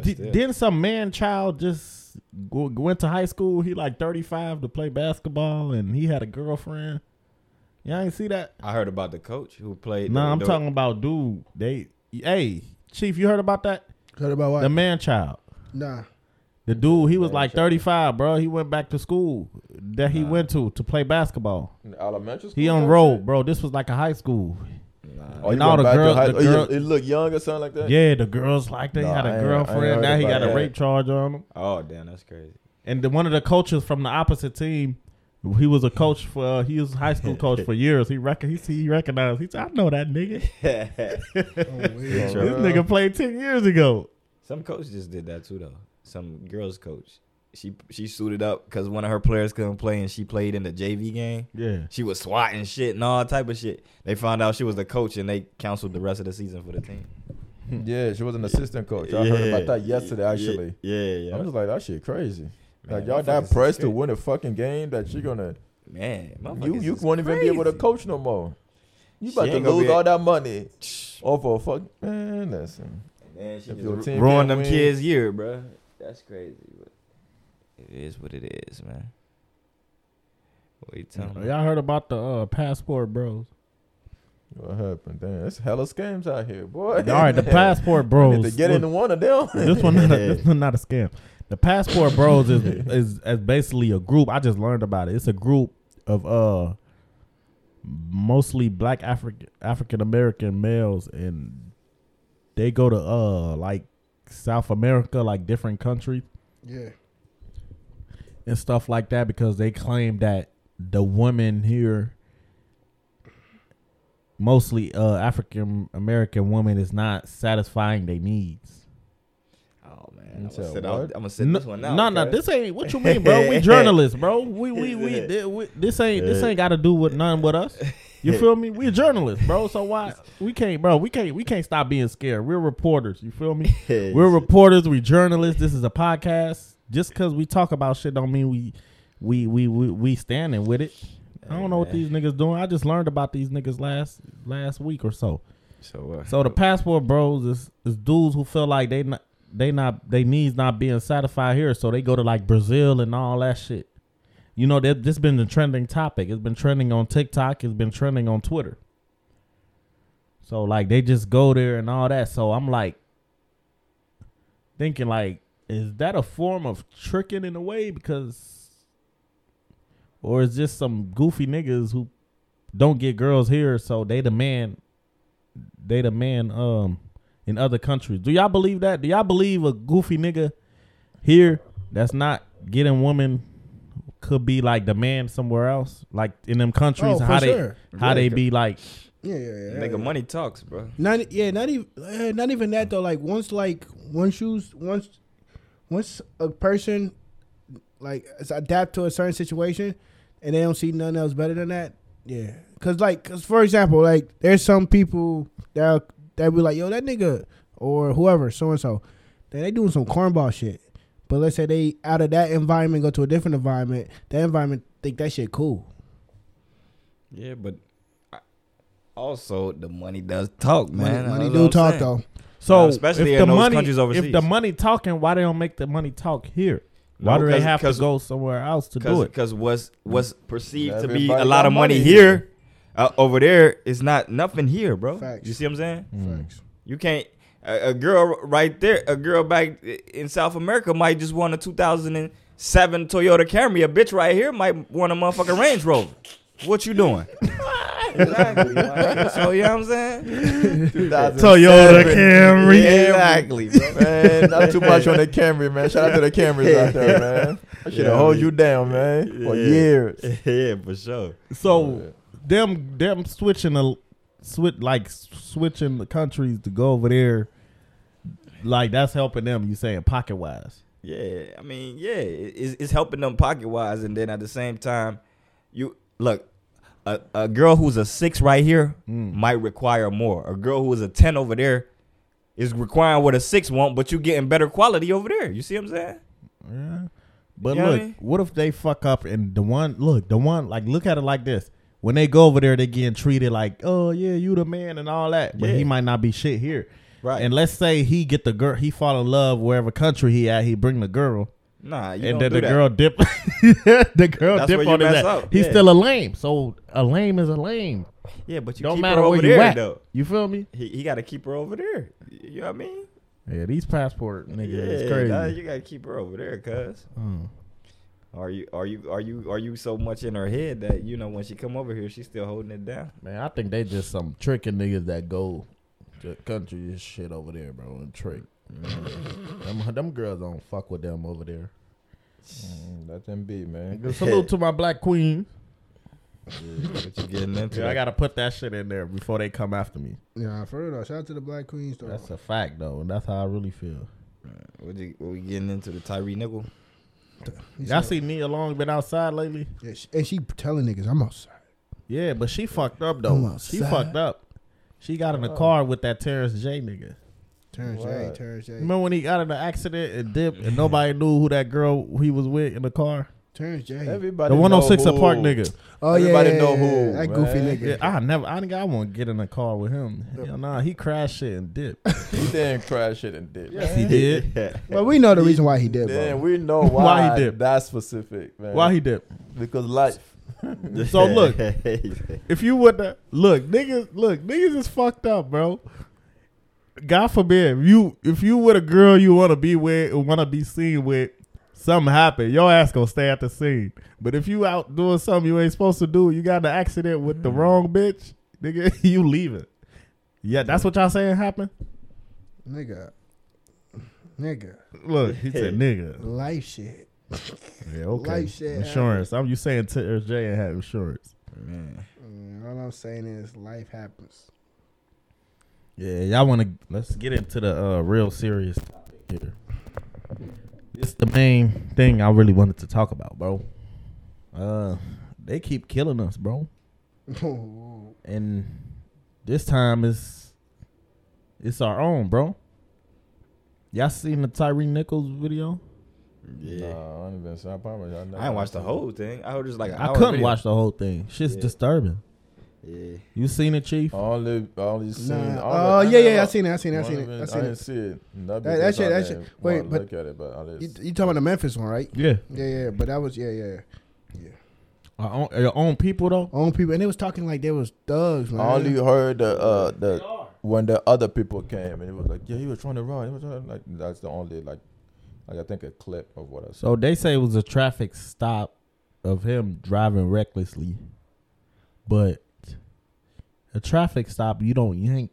Di-
still.
didn't some man child just go, went to high school? He like thirty five to play basketball, and he had a girlfriend. Y'all ain't see that?
I heard about the coach who played.
No,
the-
I'm talking about dude. They hey, Chief, you heard about that?
Heard about what?
The man child.
nah.
The dude, he was like 35, bro. He went back to school that he
Nah.
went to to play basketball.
In elementary school.
He on
type
road,
shit?
bro. This was like a high school.
Nah.
Oh,
And
he
all
went
the
back to
girl- the
oh, he-
girl-
He look young or something like that.
Yeah, the girls like they
No,
had
I
a
ain't- I ain't
girlfriend. Now he
about
got a rape charge on him.
Oh damn, that's crazy.
And the, one of the coaches from the opposite team, he was a coach for. Uh, he was high school coach for *laughs* years. He reckon he, he recognized. He said, "I know that nigga. *laughs*
Oh,
This nigga played ten years ago."
Some coach just did that too, though. Some girls coach. She she suited up because one of her players couldn't play, and she played in the JV game.
Yeah.
She was swatting shit and all type of shit. They found out she was the coach, and they canceled the rest of the season for the team. Hmm.
Yeah, she was an assistant coach. I heard about that yesterday, actually.
Yeah, yeah.
I was like, that shit crazy.
Man,
like y'all that pressed to win a fucking game that she gonna
Man,
you you won't even be able to coach no more. You about to lose all that money off of fuck man. Listen,
Man, she
If
just
your
ru-
team
ruined them
win-
kids' year, bro. That's crazy. But it is what it is, man. What you telling me?
Y'all heard about the uh, passport bros?
what happened? Damn, it's hella scams out here, boy.
All right, the *laughs* passport bros.
need to get
look,
into one of them. *laughs*
this one, not a, this *laughs* one not a scam. The passport bros is is is basically a group. I just learned about it. It's a group of uh mostly black African African American males, and they go to uh like South America, like different countries
Yeah.
And stuff like that, because they claim that the women here. Mostly, uh, African American women is not satisfying their needs.
Oh man, I'm gonna
said
sit,
what?
out, I'm gonna sit
No,
this one out.
no, no, this ain't what you mean, bro. We *laughs* journalists, bro. We we we, we this ain't this ain't got to do with none with us. You feel me? We're journalists, bro. So why *laughs* we can't, bro? We can't we can't stop being scared. We're reporters. You feel me? *laughs* We're reporters. We journalists. This is a podcast. Just because we talk about shit don't mean we we we we, we standing with it. I don't know what these niggas doing. I just learned about these niggas last last week or so.
So, uh,
So the passport bros is is dudes who feel like they not they not they needs not being satisfied here, so they go to like Brazil and all that shit. You know that this been the trending topic. It's been trending on TikTok. It's been trending on Twitter. So like they just go there and all that. So I'm like thinking like, is that a form of tricking in a way? Because or is just some goofy niggas who don't get girls here, so they demand they the man um in other countries. Do y'all believe that? Do y'all believe a goofy nigga here that's not getting women could be like the man somewhere else, like in them countries?
Oh,
how
for
they
sure.
how they be like?
Yeah, yeah, yeah.
nigga,
yeah.
money talks, bro.
Not yeah, not even uh, not even that though. Like once like once you once once a person like is adapt to a certain situation and they don't see nothing else better than that. Yeah, cause like cause for example, like there's some people that that be like, yo, that nigga or whoever, so and so, that they doing some cornball shit. But let's say they out of that environment go to a different environment. That environment think that shit cool.
Yeah, but also the money does talk, man.
money
That's
do talk
saying.
though.
So
Uh, especially
if
in
the
those
money,
countries
if the money talking, why they don't make the money talk here? Why
No,
do they have to go somewhere else to do it?
cause what's what's perceived to be a lot of money,
money
here, uh, over there is not nothing here, bro.
Facts.
You see what I'm saying?
Mm.
Facts.
You can't. A, a girl right there, a girl back in South America might just want a 2007 Toyota Camry. A bitch right here might want a motherfucking Range Rover. *laughs* What you doing? *laughs* exactly. man. So you know what I'm saying?
Toyota Camry.
Yeah, exactly, bro.
man, not too much on the Camry, man. Shout out to the Camrys out there, man. I should have
Yeah,
hold you down, man, for years. *laughs*
yeah, for sure.
So them them switching the switch like switching the countries to go over there, like that's helping them. You saying pocket wise?
Yeah, I mean, yeah, it's, it's helping them pocket wise, and then at the same time, you look. A, a girl who's a six right here
Mm.
might require more. A girl who is a ten over there is requiring what a six want, but you getting better quality over there. You see what I'm saying?
Yeah. But
You know what
look,
I mean?
what if they fuck up and the one look the one like look at it like this. When they go over there, they getting treated like, oh yeah, you the man and all that. But
Yeah.
he might not be shit here.
Right.
And let's say he get the girl, he fall in love wherever country he at. He bring the girl.
Nah, you
and then the
that.
girl dip, *laughs* the girl
That's
dip on his ass. He's
yeah.
still a lame. So a lame is a lame.
Yeah, but you
Don't
keep
matter
her over
where you
there
at.
though.
You feel me?
He, he got to keep her over there. You know what I mean?
Yeah, these passport niggas
yeah,
is crazy.
nah, you got to keep her over there, cuz.
Mm.
Are you are you are you are you so much in her head that you know when she come over here she's still holding it down?
Man, I think they just some tricking niggas that go to country shit over there, bro, and trick. Them, them girls don't fuck with them over there.
Mm, let them be, man.
Salute to my black queen.
What you getting into?
Yeah, I gotta put that shit in there before they come after me.
Yeah, for real though. Shout out to the Black Queens though.
That's a fact though, and that's how I really feel.
what, you, what we getting into the Tyree nickel?
Y'all see Nia Long been outside lately?
Yeah, she, and she telling niggas I'm outside.
Yeah, but she fucked up
I'm
though. She fucked up. She got in the car with that Terrence J nigga.
Terrence J, Terrence J,
Remember when he got in the accident and dipped and nobody knew who that girl he was with in the car?
Terrence J.
Everybody
The 106
know
at oh Park
who.
nigga.
oh
everybody
yeah,
know who,
that goofy
man.
nigga.
Yeah, I never. I think I want to get in a car with him. Hell nah, he crashed shit and dipped. *laughs*
He didn't crash it and did.
Yes, he did. *laughs*
But we know the reason why he did,
Then
bro.
we know
Why *laughs*
why,
he did.
That specific, man.
Why he dipped?
Because life.
So look, if you would the look, niggas, look, niggas is fucked up, bro. God forbid, if you if you with a girl you want to be with want to be seen with, something happen, your ass gonna stay at the scene. But if you out doing something you ain't supposed to do, you got in an accident with the wrong bitch, nigga, *laughs* you leaving. Yeah, that's what y'all saying happened.
nigga, nigga,
Look, he said *laughs* nigga.
life shit.
Yeah, okay.
Life shit
Insurance. I'm you saying Terrence J ain't had insurance.
Man.
Mm, all I'm saying is life happens.
Yeah, y'all want to let's get into the uh, real serious topic here. This the main thing I really wanted to talk about, bro. Uh, they keep killing us, bro, *laughs* and this time is it's our own, bro. Y'all seen the Tyree Nichols video?
Yeah.
Nah, I ain't even seen. I promise. I, never
I ain't watched the whole thing. I was just like
I couldn't
video.
watch the whole thing. Shit's
Yeah.
disturbing.
Yeah.
You seen it, Chief?
All I only, I only seen.
Nah.
I only-
Oh yeah, yeah, I seen it. I seen it. I seen it. I
even-
seen
I didn't
it.
see it. Not
That- that
because
shit- that shit- wait, but
look at it, but I
You, you talking about the Memphis one, right?
Yeah.
Yeah, yeah. But that was yeah, yeah.
Our own, your own people though.
Own people, and they was talking like they was thugs, man.
I only heard the uh the when the other people came and it was like yeah he was trying to run. He was trying to, like that's the only like like I think a clip of what I saw.
So they say it was a traffic stop of him driving recklessly, but a traffic stop you don't yank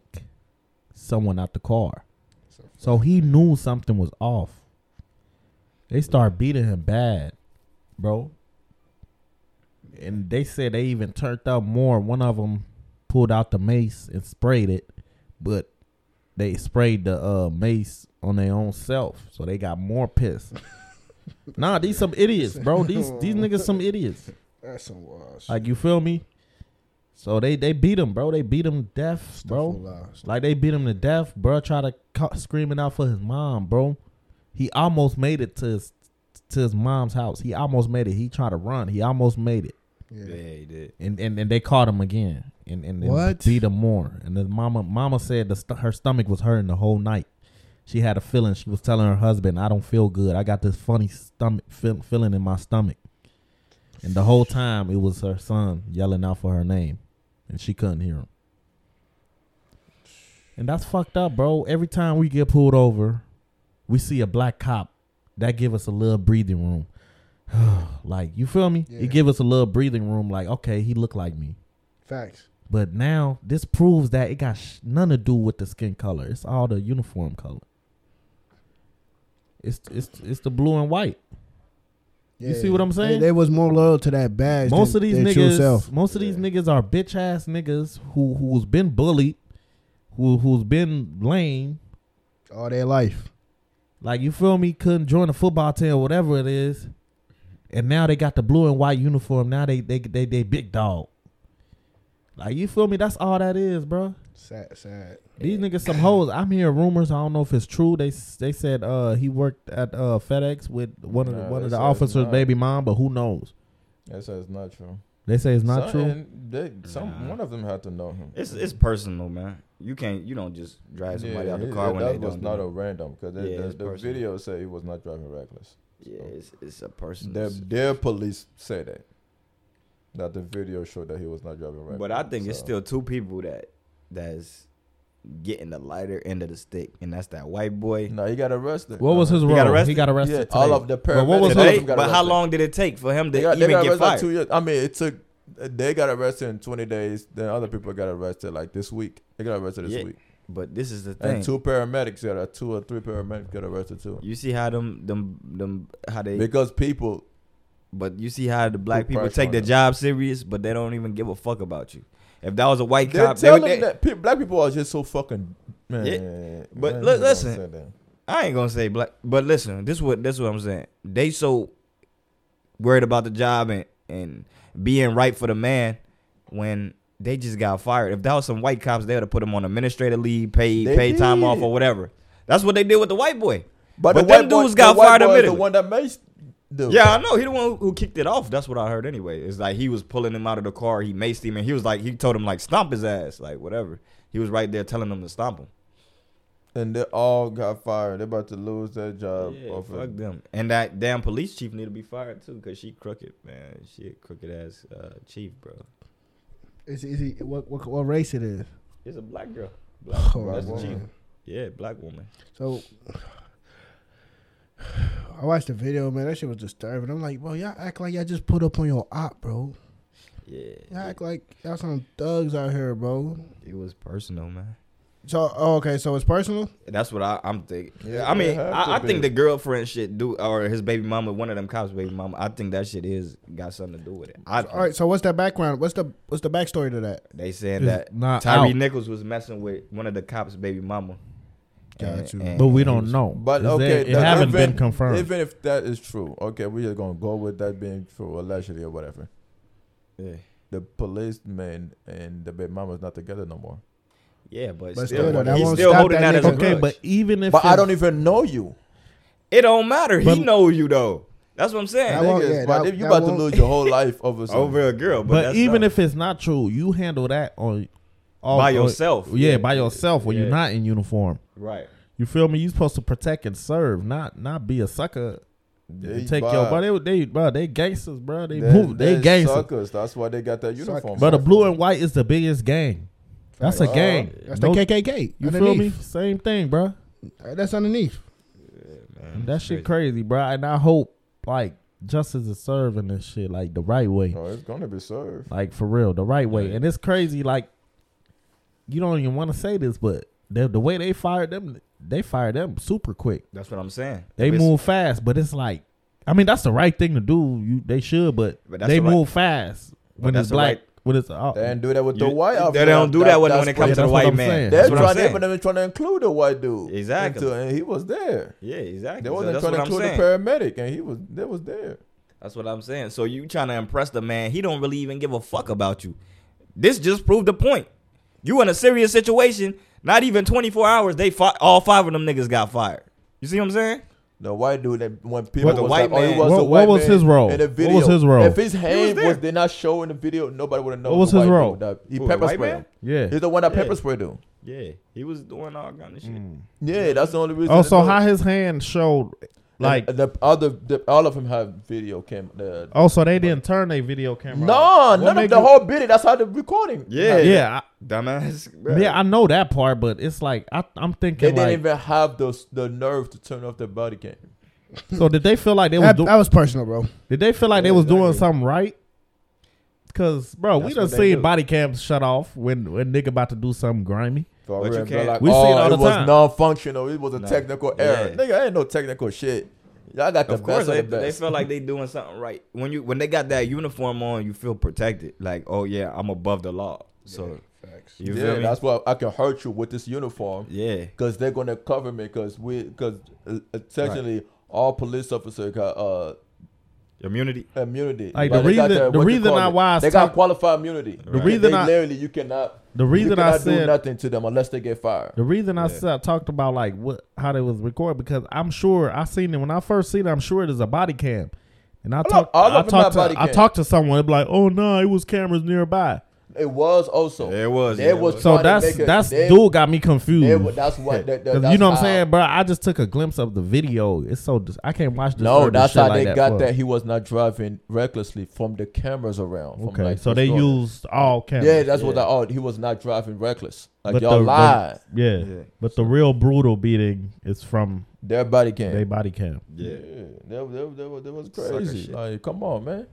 someone out the car. So he knew something was off. They start beating him bad, bro. And they said they even turned up more. One of them pulled out the mace and sprayed it, but they sprayed the uh, mace on their own self, so they got more pissed. *laughs* nah, these some idiots, bro. These these *laughs* niggas some idiots.
That's some wild shit.
Like you feel me? So they they beat him, bro. They beat him to death, bro. Like they beat him to death, bro. Try to ca- screaming out for his mom, bro. He almost made it to his to his mom's house. He almost made it. He tried to run. He almost made it,
Yeah,
Yeah.
he did.
and and, and they caught him again, and and, and
What?
beat him more. And the mama mama said the st- her stomach was hurting the whole night. She had a feeling. She was telling her husband, "I don't feel good. I got this funny stomach feel, feeling in my stomach." And the whole time it was her son yelling out for her name, and she couldn't hear him. And that's fucked up, bro. Every time we get pulled over, we see a black cop. That give us a little breathing room. *sighs* like you feel me?
Yeah.
It give us a little breathing room. Like okay, he look like me.
Facts.
But now this proves that it got sh- nothing to do with the skin color. It's all the uniform color. It's it's it's the blue and white. You see what I'm saying?
They, they was more loyal to that badge.
most
than
of these
their
niggas, most of these niggas are bitch ass niggas who who's been bullied, who who's been lame.
all their life.
Like you feel me? Couldn't join a football team, or whatever it is, and now they got the blue and white uniform. Now they they they they big dog. Like you feel me? That's all that is, bro.
Sad, sad.
These niggas some hoes. I'm hearing rumors. I don't know if it's true. They they said uh he worked at uh FedEx with one of the
Nah,
one of the officers'
not.
baby mom, but who knows?
That says not true.
They say it's not
Some-
true.
They, some
Nah.
one of them had to know him.
It's it's personal, man. You can't you don't just drive somebody out the
he-
car when
that
they
was
don't.
not
do
a random because
Yeah,
the, the video said he was not driving reckless.
Yeah, it's, it's a person.
Their, their police say that. That the video showed that he was not driving right.
But I think it's still two people that that's getting the lighter end of the stick, and that's that white boy.
No, he got arrested.
What was his
He
role?
got arrested?
He got arrested.
Yeah, all of the
But what was
paramedics,
his-
all of
They-
them got
but how long did it take for him to
got,
even get
arrested
fired?
two years. I mean, it took. They got arrested in 20 days. Then other people got arrested like this week. They got arrested this
Yeah,
week.
But this is the thing.
And two paramedics got uh, two or three paramedics got arrested too.
you see how them them them how they
Because people,
But you see how the black people take their job serious, but they don't even give a fuck about you. If that was a white
they
cop, they
tell
would,
them
they,
that pe- black people are just so fucking. Man,
But
man,
look, listen. I ain't gonna say black, but listen, this what this what I'm saying. They so worried about the job and and being right for the man when they just got fired. If that was some white cops, they would have put them on administrative leave, paid
They
paid time off or whatever. That's what they did with the white boy.
But,
But
the
them
white boy-
dudes got
the
fired
boy is The one that makes. Dude.
Yeah, I know. He the one who- who kicked it off. That's what I heard anyway. It's like he was pulling him out of the car. He maced him, and he was like, he told him like stomp his ass, like whatever. He was right there telling him to stomp him.
and they all got fired. They're about to lose their job.
Yeah,
off
fuck
it.
them. And that damn police chief need to be fired too, cause she crooked, man. She a crooked ass uh, chief, bro.
Is, is he what, what what race it is?
It's a black girl. *laughs* Black,
Oh,
that's the chief. Yeah, black woman.
So I watched the video, man. That shit was disturbing. I'm like, bro, y'all act like y'all just put up on your op, bro.
Yeah,
Y'all act like y'all some thugs out here, bro.
it was personal, man.
So, oh, okay, so it's personal.
That's what I, I'm thinking.
Yeah,
I mean,
it have to
I, I think the girlfriend shit do, or his baby mama, one of them cops' baby mama. I think that shit is got something to do with it. I,
All right, so what's that background? What's the what's the backstory to that?
They saying
It's
that
not
Tyree
out.
Nichols was messing with one of the cops' baby mama.
Got you.
But we don't know.
But
Is
okay,
that- it haven't
even-
been confirmed.
Even if that is true, okay, we're just gonna go with that being true, allegedly or whatever.
Yeah,
The policeman and the baby mama's not together no more.
yeah, but,
But
still,
still, though, that
he's still holding
that
that, as a
okay,
grudge.
but even if
But I don't even know you.
it don't matter. He
But-
know you though. That's what I'm saying.
That
Niggas,
yeah,
but
that-
you
that
about to lose your whole life over *laughs*
Over a girl, but,
But, even
not-
if it's not true, you handle that on all,
by
on- uh,
yourself,
yeah, by yourself when
Yeah.
you're not in uniform.
Right.
You feel me? You supposed to protect and serve, not not be a sucker.
They
take
buy-
your, bro. They they bro. They gangsters, bro. They
They're-
move. They
they're
gangsters.
suckers. That's why they got that uniform.
But the blue and white is the biggest gang. That's a
Uh,
gang.
That's
No-
the KKK.
You feel me? Same thing, bro.
Uh, That's underneath.
Man,
That shit
crazy.
crazy, bro. And I hope like justice is served in this shit like the right way.
Oh, it's gonna be served.
Like for real, the right way.
Yeah.
And it's crazy, like you don't even want to say this, but the the way they fired them, they fired them super quick.
That's what I'm saying.
They
it's-
move fast, but it's like, I mean, that's the right thing to do. You they should, but,
But
they
the right-
move fast when it's black.
right-
When it's uh,
They don't do that with
You-
the white.
they
outfit.
don't do that when- when it
what-
comes to the white man.
They're
That's what I'm
trying. They're trying to include the white dude.
Exactly.
into- and he was there.
Yeah, exactly.
They
So
wasn't
that's
trying to
I'm
include
saying.
the paramedic, and he was. They was there.
That's what I'm saying. So you trying to impress the man? He don't really even give a fuck about you. This just proved the point. You in a serious situation. Not even 24 hours. They fi- all five of them niggas got fired. You see what I'm saying?
The white dude that when people
the
was
white
like, oh, he was
What-
a
what was
man
his role?
In the
What was his role?
If his hand
there.
was, did not show in the video, nobody would have known.
What was
the
his
white
role?
dude that- He
Who, the
pepper
white
spray him.
yeah.
He's the one that
Yeah.
pepper spray him.
Yeah, he was doing all kind of shit. Mm.
Yeah, that's the only reason.
Oh, so how his hand showed like?
And the other, the, all of them have video camera. The,
oh, so they didn't turn their video camera.
no,
off.
None of the
you-
whole video. That's how the recording.
Yeah,
Yeah,
dumbass.
I, *laughs* yeah, I know that part, but it's like I, I'm thinking
They
thinking
didn't even have those the nerve to turn off their body cam. *laughs*
So did they feel like they was
That,
do-
that was personal, bro.
did they feel like they
Yeah,
was doing something right? Cause bro, we
That's
done seen
do.
body cams shut off when when nigga about to do something grimy.
For
But
real,
you can't-
like,
We see
oh,
it all the
was
time.
non-functional. It was a
No.
technical error.
Yeah.
Nigga, ain't no technical shit. Y'all got the
of course,
best
they,
of the best.
they
best.
feel like they doing something right. When you when they got that uniform on, you feel protected. Like, oh yeah, I'm above the law. So you
yeah, that's why I can hurt you with this uniform
yeah,
because they're gonna cover me because we because uh, essentially all police officers got uh
immunity.
immunity.
Like,
But
the
they got
reason- the
what
reason I-
it.
why I
they
talk-
got qualified immunity.
The
They
reason I-
literally you cannot
The
you
reason I
cannot do
said
nothing to them unless they get fired.
The reason I
Yeah.
said, talked about like what how they was recorded because I'm sure I seen it when I first seen it. I'm sure there's a body cam, and I
All
talked.
all of
I
them
talked
have
to
body
I talked to someone. They'd be like, "Oh no, it was cameras nearby."
It was also.
It was.
They
yeah,
was
So that's
make it-
that's
they-
dude got me confused.
wa- that's what. *laughs* That, that,
'Cause
that's
you know what I'm saying, bro? I just took a glimpse of the video. It's so I can't watch this.
No, that's
shit
how
like
they
that
got
for.
that he was not driving recklessly from the cameras around. from,
Okay,
like,
so they
going
used all cameras.
Yeah, that's what
Yeah.
I. Oh, he was not driving reckless. Like
But
y'all
the- the- yeah.
Yeah.
But the real brutal beating is from
Their body cam.
Their body cam.
yeah,
Yeah.
that, that, that, was- that was crazy. Like, come on, man.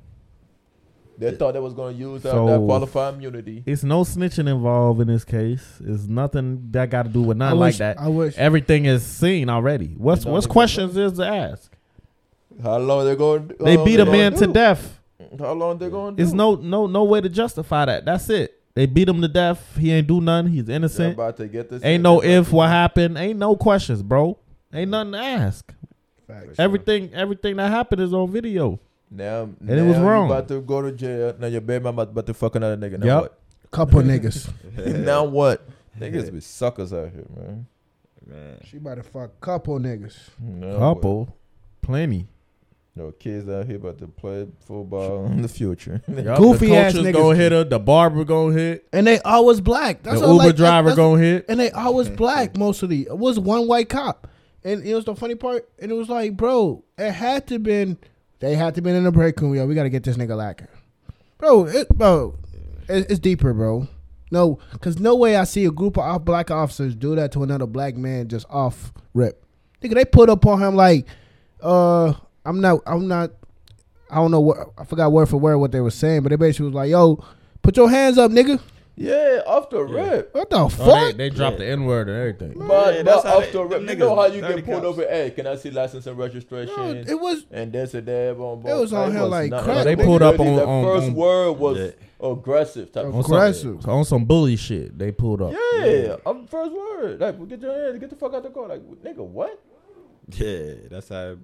They thought they was gonna use uh, that,
So-
that qualified immunity.
It's no snitching involved in this case. It's nothing that got to do with
I
nothing like
wish,
that.
I wish.
Everything is seen already. What's what's questions is to ask?
How long they going?
They beat a man to death.
How long they going? to
It's no no no way to justify that. That's it. They beat him to death. He ain't do nothing. He's
They're
innocent.
about to get this.
Ain't no if what happened. Ain't no questions, bro. Ain't nothing to ask.
Facts.
Everything everything that happened is on video.
Now,
And it was wrong.
You about to go to jail. Now your baby mama about to fuck another nigga. Now
Yup.
what?
Couple niggas. *laughs*
now what? Niggas be *laughs* suckers out here, man.
Man.
She about to fuck couple niggas.
Now
Couple, plenty.
what? No kids out here about to play football *laughs* in the future.
Goofy
the
ass
coaches
niggas.
gonna hit her. The barber gonna hit.
And they always black. That's
the
what
Uber
like.
driver
That's-
gonna hit.
And they always black mostly. It was one white cop. And it was the funny part. And it was like, bro, it had to been they had to be in the break room, yo. We gotta get this nigga lacquer. Bro, it bro, it, it's deeper, bro. No, cause no way I see a group of off black officers do that to another black man just off rip. Nigga, they put up on him like, uh, I'm not, I'm not, I don't know what I forgot word for word what they were saying, but they basically was like, yo, put your hands up, nigga.
Yeah, off the rip.
What the
Oh,
fuck?
they, they dropped the N word and everything.
But,
Yeah,
but
that's how
off
they-
the rip,
them
you know
niggas
how you
dirty
get pulled
cops.
over? Hey, can I see license and registration?
No, it was
and this and that. Boom, boom.
It was on
Like,
here like
nothing.
crack,
They pulled up
Literally,
on-
the
on-
first
on-
word was
Yeah.
aggressive type.
On
of
some,
Aggressive.
on some bully shit, they pulled up.
Yeah, I'm first word. Like, get your hands, get the fuck out the car. Like, nigga, what?
Yeah, that's how.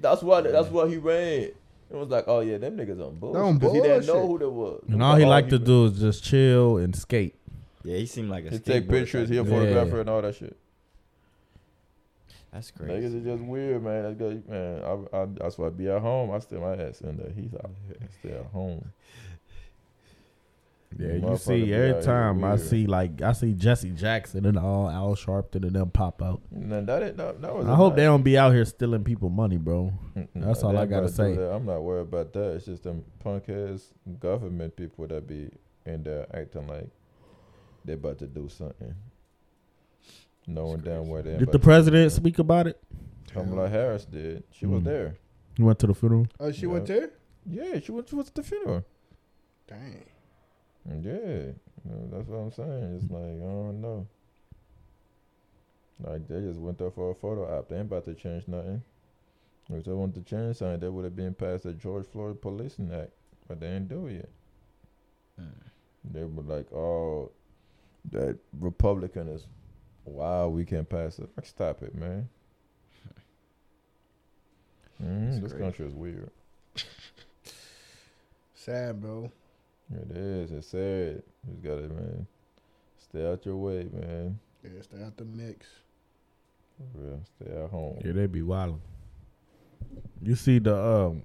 That's why. That's what he ran. It was like, oh yeah, them niggas on bullshit.
on
Because he didn't know who they was.
And all he
All
liked to
he-
do is just chill and skate.
Yeah, he seemed like a.
He take
skateboarder
pictures.
type
He a
dude.
Yeah.
photographer and all that shit.
That's crazy.
Niggas
crazy.
is just weird, man. That's good, man. I, I, that's why I be at home. I still my ass in there. He's out. I stay at home.
Yeah, you see every time I see like I see Jesse Jackson and all Al Sharpton and them pop out.
And then that, that, that was.
I
a
hope
nice-
they don't be out here stealing people money, bro. That's
They
all I gotta say.
that. I'm not worried about that. It's just them punk ass government people that be in there acting like they about to do something, knowing damn well they. ain't
Did the president speak about it?
Kamala Harris did. She was
Mm.
there.
You went to the funeral.
Oh, she
Yeah.
went there?
Yeah, she went. She was at the funeral.
Dang.
Yeah, that's what I'm saying. It's like I don't know. Like they just went there for a photo op. They ain't about to change nothing. If they want to change something, they would have been passed the George Floyd Policing Act, but they ain't do it yet. Hmm. They were like, "Oh, that Republican is wow, we can't pass it." Like, stop it, man. *laughs*
That's mm-hmm,
this
crazy.
country is weird. *laughs*
Sad, bro.
It is. It's sad. You just gotta, man. Stay out your way, man.
Yeah, stay out the mix.
For real. Stay at home.
Yeah, they be wilding. You see the um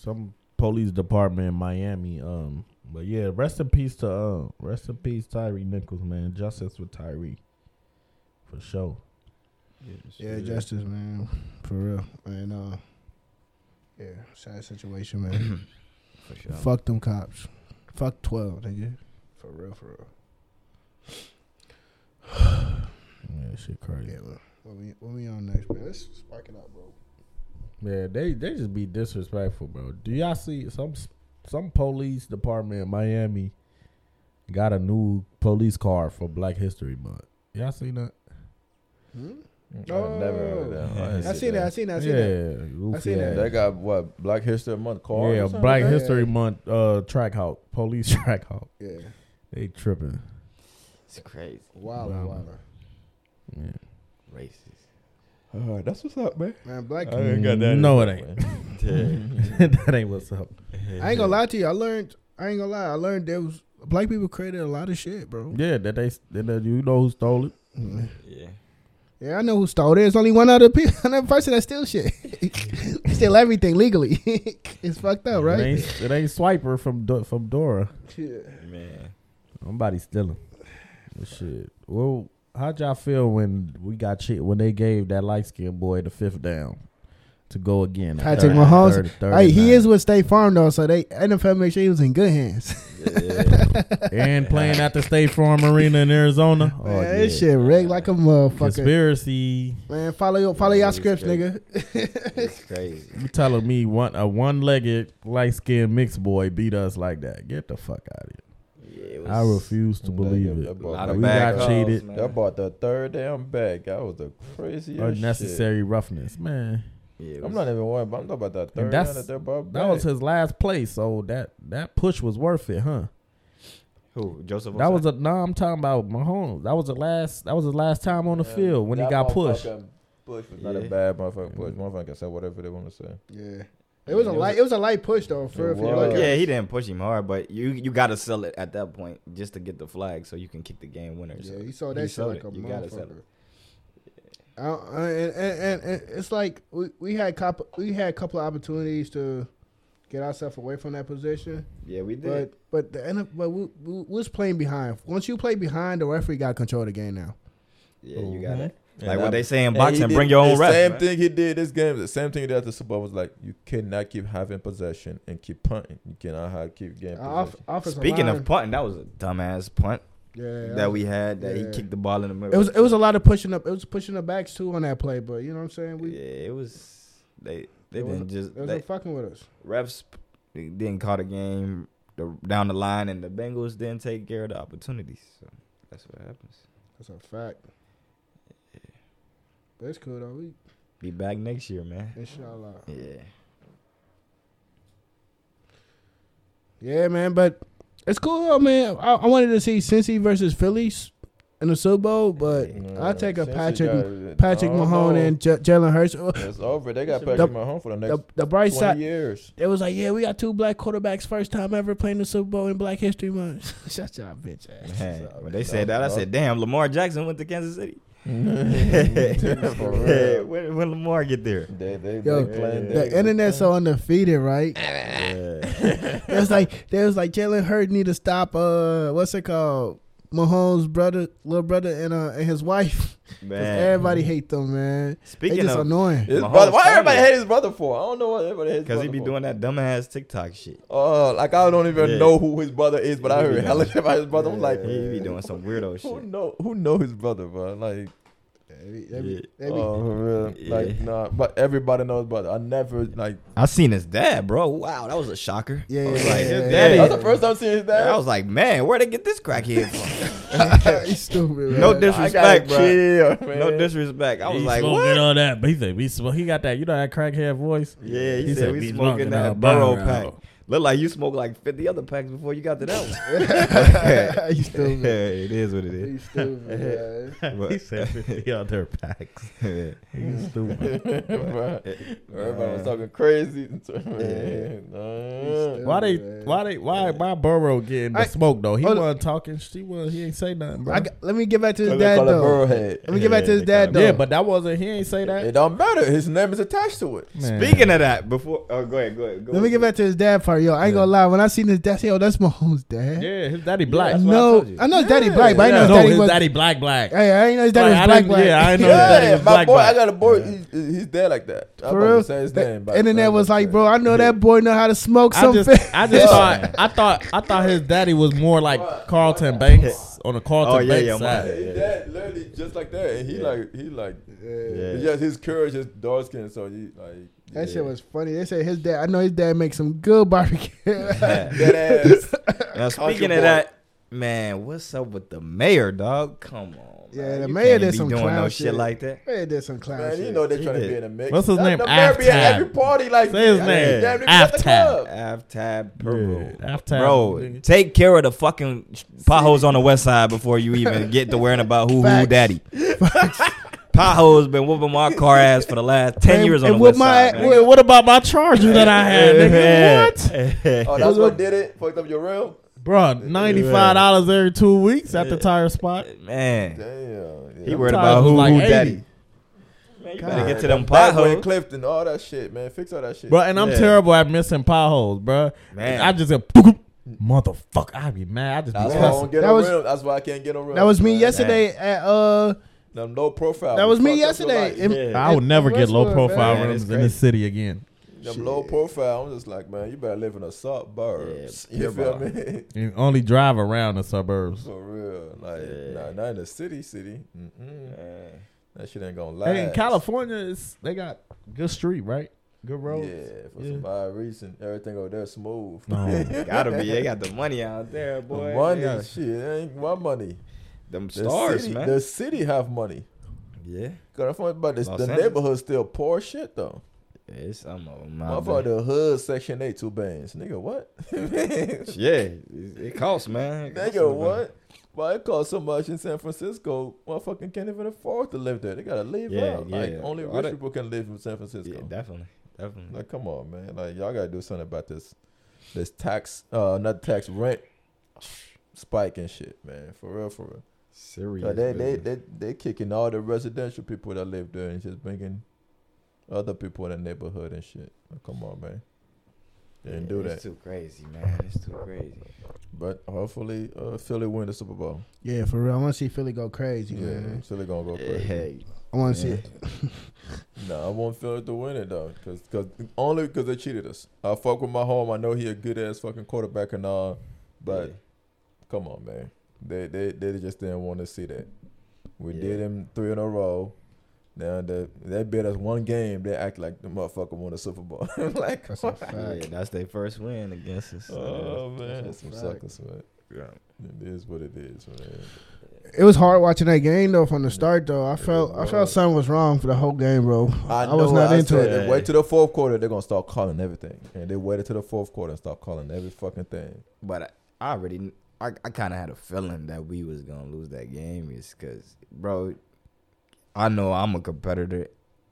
some police department in Miami. Um, but yeah, rest in peace to uh, rest in peace Tyree Nichols, man. Justice for Tyree, for sure.
Yeah, justice, man. For real. And uh yeah, sad situation, man. *clears throat*
For sure.
Fuck them cops. Fuck twelve, nigga. For real, for real. *sighs*
Yeah, shit crazy.
Yeah, well, what we what we on next, man? Let's spark it up, bro.
Yeah, they they just be disrespectful, bro. Do y'all see some some police department in Miami got a new police car for Black History Month? Y'all seen that?
Hmm?
I never heard that. I, ain't
I seen that. I seen that. I seen
yeah,
that.
goofy
I seen that.
ass.
They got what Black History Month car?
Yeah, Black History Month uh Trackhawk, police *laughs* Trackhawk.
Yeah.
They tripping.
It's crazy.
Wow,
Wow.
wow.
Yeah.
Racist.
Uh, that's what's up, man.
Man, black
I ain't got that.
No,
in
it
there,
Yeah.
man. *laughs*
that ain't what's up.
I ain't gonna lie to you. I learned. I ain't gonna lie. I learned there was black people created a lot of shit, bro.
Yeah, that they that you know who stole it.
Yeah.
Yeah, I know who stole it. There's only one other people, *laughs* another person that steals shit. *laughs* Steal everything legally. *laughs* it's fucked up,
It
right?
ain't, it ain't Swiper from Do- from Dora.
Yeah.
Man.
Somebody stealing. But shit. Well, how'd y'all feel when we got cheat when they gave that light skinned boy the fifth down to go again?
Patrick
third-
Mahomes.
third- third
Hey, he
nine.
is with State Farm though, so they NFL make sure he was in good hands. *laughs*
and playing at the State Farm Arena in Arizona. Oh,
Man,
yeah.
this shit rigged like a motherfucker.
Conspiracy.
Man, follow your follow
Yeah,
your scripts,
great.
nigga.
It's crazy.
You telling me one a one legged light skinned mixed boy beat us like that? Get the fuck out of here!
Yeah,
I refuse to believe it.
that
a
boy-
lot
we got
calls,
cheated.
man.
That bought the third damn bag. That was the craziest
Unnecessary roughness, man.
Yeah, it
Shit.
was-
I'm not even worried. But I'm talking about that third
that's-
that they brought
That was his last play, so that that push was worth it, huh?
who Joseph.
That
Ossai?
was a no. I'm talking about Mahomes. That was the last. That was his last time on the
Yeah,
field when he got pushed.
motherfucking Push was not a
Yeah.
bad motherfucking push. Motherfucker can say whatever they want to say.
Yeah. It was a
It was-
light. It was a light push though. For
It
if you look
was.
at
Yeah, he didn't push him hard, but you you got to sell it at that point just to get the flag, so you can kick the game winner.
Yeah,
So
you saw that
he
shit like
it.
a
You gotta sell
motherfucker. Uh, and, and, and, and it's like we, we had couple, we had a couple of opportunities to get ourselves away from that position,
Yeah, we did.
but but the end of, but we, we, we was playing behind. Once you play behind, the referee got control of the game now.
yeah, you got
Mhm.
it.
And
Like
I-
what they say in boxing, bring your own
the
ref.
Same
man.
thing he did this game. The same thing he did at the Super Bowl was like you cannot keep having possession and keep punting. You cannot have keep getting
Uh, off,
Speaking
line,
of punting, that was a dumbass punt
yeah,
that we had. That
yeah.
he kicked the ball in the middle.
It was it was a lot of pushing up. It was pushing the backs too on that play, but you know what I'm saying. We
yeah, it was. They they didn't just they,
fucking with us.
refs they didn't call the game the, down the line, and the Bengals didn't take care of the opportunities. So that's what happens.
That's a fact. But it's cool though. We
Be back next year, man.
inshallah.
Yeah.
Yeah, man, but it's cool, though, man. I, I wanted to see Cincy versus Phillies in the Super Bowl, but
No,
I'll take a
since
Patrick
got-
Patrick Mahone
know.
and J- Jalen Hurts. Uh,
It's over. They got
The-
Patrick Mahomes for the next
The, the bright
20
side,
years.
it was like, yeah, we got two black quarterbacks, first time ever playing the Super Bowl in Black History Month. *laughs* Shut your bitch ass.
Man, when they said that, I said, "Damn, Lamar Jackson went to Kansas City."
For real. *laughs*
when, when Lamar get there?
They, they,
Yo,
they playing
The
they-
internet's so undefeated, right? *laughs*
Yeah.
It was like there was like Jalen Hurts need to stop. Uh, what's it called? Mahomes' brother, little brother, and uh, and his wife. *laughs*
Man,
everybody hate them, man. They
speaking
just
of,
annoying.
His
Mahomes
brother, why everybody hate his brother for? I don't know what everybody hates.
because he be doing that dumbass TikTok shit.
Oh, like I don't even
Yeah.
know who his brother is, but I
He be
heard hella
doing-
shit about his brother. I'm like,
He be doing some weirdo
who
shit.
know who know his brother, bro? Like,
They be-
Yeah.
they
oh, for real?
Yeah.
Like, nah. But everybody knows But I never like.
I seen his dad, bro. Wow, that was a shocker.
Yeah,
I was
yeah,
like,
yeah,
his
yeah.
daddy.
That's the first time seeing his dad.
I was like, man, where'd they get this crackhead from? *laughs*
He's stupid. Man.
No
I
disrespect, bro.
chill, man.
No disrespect. I was
he
like,
smoking
what?
all that, but he said we smoke. He got that. You know that crackhead voice.
Yeah, he,
He
said,
said
we
be
smoking
smoking
that
out
burrow
burrow.
pack. Look like you smoked like 50 other packs before you got to that one.
He's stupid.
yeah, it is what it is.
He's stupid. man.
But-
he said fifty other packs. *laughs* He's stupid. *laughs*
Bruh. Everybody was talking crazy. *laughs* Nah.
Why they? Why they? Why my Burrow getting the
I-
smoke though? He wasn't talking. She was. He ain't say nothing, bro.
I let me get back to his dad though. Let me get back to his dad though.
yeah, but that wasn't. He ain't say that.
It don't matter. His name is attached to it.
Man.
Speaking of that, before oh, go ahead, go ahead. Go
let me get back to his dad part, yo. I ain't gonna lie. When I seen his dad, I said, yo, that's Mahomes' dad.
Yeah, his daddy black.
that's what I
no. I know his daddy
Yeah.
black, but I know his
no,
daddy
his
was.
daddy black black.
Hey, I ain't know his daddy
Like,
was black black.
yeah, I ain't know his daddy
Yeah,
was
my
black
boy,
black.
I got a boy. He, he's dead like that. I'm
For real?
to say his
The
name. but
internet was like, bro, I know that boy know how to smoke
I
some
just. I just thought, I thought, I thought his daddy was more like Carlton Banks on the Carlton
Oh, yeah,
Banks
yeah, my-
side.
Yeah, his dad literally just like that, and he
Yeah.
like he like
Yeah.
it's just his courage, his dark skin, so he like
That
yeah.
shit was funny. They said his dad. I know his dad makes some good barbecue. *laughs* *laughs*
dead *laughs* ass.
Now speaking
boy.
of that, man, what's up with the mayor, dog? Come on.
Yeah,
man.
the
You
mayor did some
doing
clown
no
shit.
shit like that.
Man, did some clown
Man,
shit.
you know they
He
trying to be in a mix.
What's his
The-
name?
The mayor be at every party like
Say his name.
damn near be at the
Aftab.
club.
Aftab Pureval.
Yeah, Aftab,
Bro, take care of the fucking potholes on the west side before you even get to worrying about who who
Facts.
daddy. Potholes been whooping my car ass for the last ten
And-
years on
and
the
whoop
west
my
side. man.
Wait, what about my charger that I had, nigga? What? *laughs*
Oh, that's what did it. Fucked up your rail.
Bro, ninety five dollars every two weeks at the tire spot.
Man,
Damn.
he worried about who
like
who
80.
daddy. Man, you better get to them potholes.
Clifton, all that shit, man. Fix all that shit.
Bro, and I'm
Yeah.
terrible at missing potholes, bro.
Man.
I just go motherfucker, I be mad. I just
That's
be
why I don't get
That was-
That's why I can't get on.
That was me
man.
yesterday at uh.
Them low profile.
That was me
fucked up your
yesterday.
life.
Yeah.
I would never get low profile
man.
rims
It's
in the city again.
Them low profile. I'm just like, man, you better live in a suburbs.
Yeah, *laughs*
you feel me? *laughs*
You only drive around the suburbs.
For real. Like,
Yeah.
nah, not in the city, city. Mm-mm. That shit ain't gonna last.
Hey, in California, it's, they got good street, right? Good roads.
Yeah, for
Yeah.
some odd reason, everything over there smooth.
No. *laughs*
Gotta be. They got the money out there, boy.
The money,
They got
shit, ain't my money.
Them
The
stars,
city,
man.
The city have money.
yeah.
Cause I'm about this, the neighborhood still poor shit though.
Yeah, it's some of them. out
Motherfucker,
there.
the hood section eight two bands, nigga. What? *laughs*
Yeah, it, costs, man. It costs
nigga, what? Why it costs so much in San Francisco? Motherfucking can't even afford to live there. They gotta leave
Yeah,
out. Like only rich people can live in San Francisco.
Yeah, definitely, definitely.
Like, come on, man. Like, y'all gotta do something about this, this tax, uh, not tax rent spike and shit, man. For real, for real.
Serious.
So they, they, they, they kicking all the residential people that live there and just bringing other people in the neighborhood and shit. Like, come on, man. They didn't do
It's
that.
too crazy, man. It's too crazy.
But hopefully, uh, Philly win the Super Bowl.
Yeah, for real. I want to see Philly go crazy,
Yeah,
man.
Philly gonna go crazy.
Hey,
I want to see
Yeah.
it. *laughs*
No, I want Philly to win it though, cause, cause only because they cheated us. I fuck with my home. I know he a good ass fucking quarterback and all, but
Yeah.
come on, man. They they they just didn't want to see that. We
Yeah.
did them three in a row. Now they they bet us one game. They act like the motherfucker won the Super Bowl. *laughs* like,
That's a
yeah, that's their first win against us.
oh man,
That's
some
fact.
suckers, man.
Yeah.
It is what it is, man.
It was hard watching that game though from the start though. I felt I felt something was wrong for the whole game, bro. I, was not
I
into
said,
it.
they Wait till the fourth quarter. They're gonna start calling everything, and they waited till the fourth quarter and start calling every fucking thing.
But I, I already, I, I kind of had a feeling that we was gonna lose that game, is because, bro, I know I'm a competitor,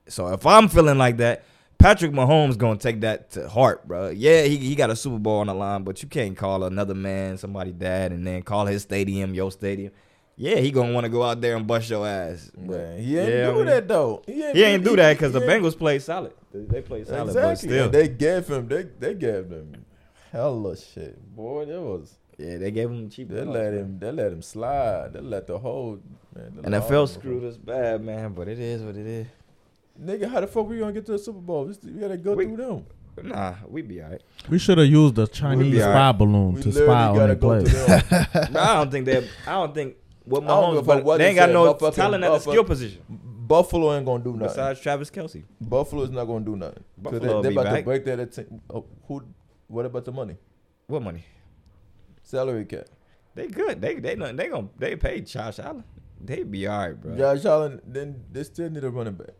so if I'm feeling like that, Patrick Mahomes gonna take that to heart, bro. Yeah, he he got a Super Bowl on the line, but you can't call another man somebody dad and then call his stadium your stadium. Yeah, he gonna want to go out there and bust your ass. But
he ain't
Yeah, I
do
mean-
that though. He ain't,
he ain't do that because the Bengals played solid. They- played solid,
exactly.
but still,
And they gave him they they gave him hella shit, boy. That was
yeah, they gave him cheap.
they
loss,
let
man.
him they let him slide. They let the whole man. they let
NFL
them-
screwed us bad, man. But it is what it is.
Nigga, how the fuck we gonna get to the Super Bowl? This- We gotta go
We-
through them.
Nah, we be alright.
We should have used the Chinese spy
alright.
balloon
We
to spy on
gotta
their
go
play.
through them. *laughs*
But I don't think they. I don't think what
I don't
Mahomes. But
what
they
they
ain't got no
Motherfucking-
talent at the skill position
Buffalo ain't gonna do nothing.
besides Travis Kelce.
Buffalo's not gonna do nothing.
Buffalo
they,
be
they about to break that. At oh, who? What about the money?
What money?
Salary cap.
They good. They they not- they gonna they paid Josh Allen. They be alright, bro.
Josh Allen. Then they still need a running back.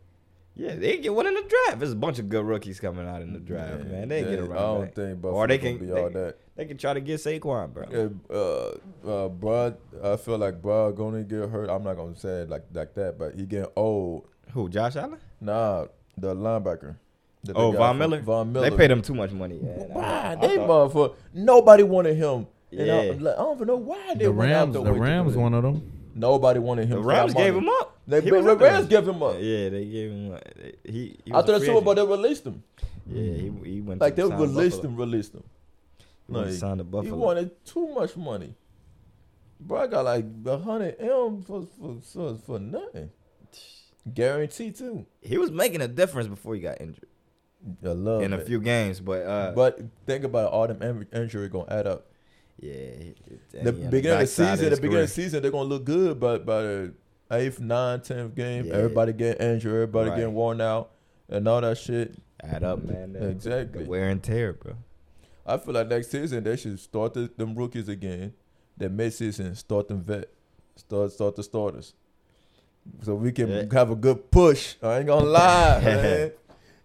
Yeah, they get one in the draft. There's a bunch of good rookies coming out in the draft,
Yeah,
man. They get a
I don't
running back.
think Buffalo
Or they can-
be all
they-
that.
They can try to get Saquon, bro.
Yeah, uh, uh, Brad, I feel like Brad gonna get hurt. I'm not gonna say it like like that, but he getting old.
Who? Josh Allen?
Nah, the linebacker.
Oh, Von Miller?
Von Miller.
They paid him too much money. Yeah,
Why?
I
They motherfucker. Nobody wanted him. And I,
Yeah.
like, I don't even know why they
The
went out
Rams,
the,
the
way to
Rams,
do it.
one of them.
Nobody wanted him.
The
for
Rams gave
money.
him up.
They,
He
the
was up there.
Rams gave him up.
Yeah, they gave him. up. He, he was
After
a
the
free
Super Bowl,
agent.
they released him.
Yeah, he, he went
Like
to
they
sign
released
Buffalo.
him, released him.
He went to
Like,
sign to
He wanted too much money. Bro, I got like a hundred M for for for, for nothing. Guaranteed too.
He was making a difference before he got injured
I love
in a
it.
few games, but uh,
But think about it, all them in- injury gonna add up.
Yeah, he-
The beginning of the season, the beginning of the season, they're gonna look good, but by the eighth, ninth, tenth game,
Yeah.
everybody getting injured, everybody
Right.
getting worn out, and all that shit.
add up, man.
Exactly.
wear and tear, bro.
I feel like next season they should start the, them rookies again. Then mid season start them vet, start start the starters, so we can
Yeah.
have a good push. I ain't gonna *laughs* lie, man.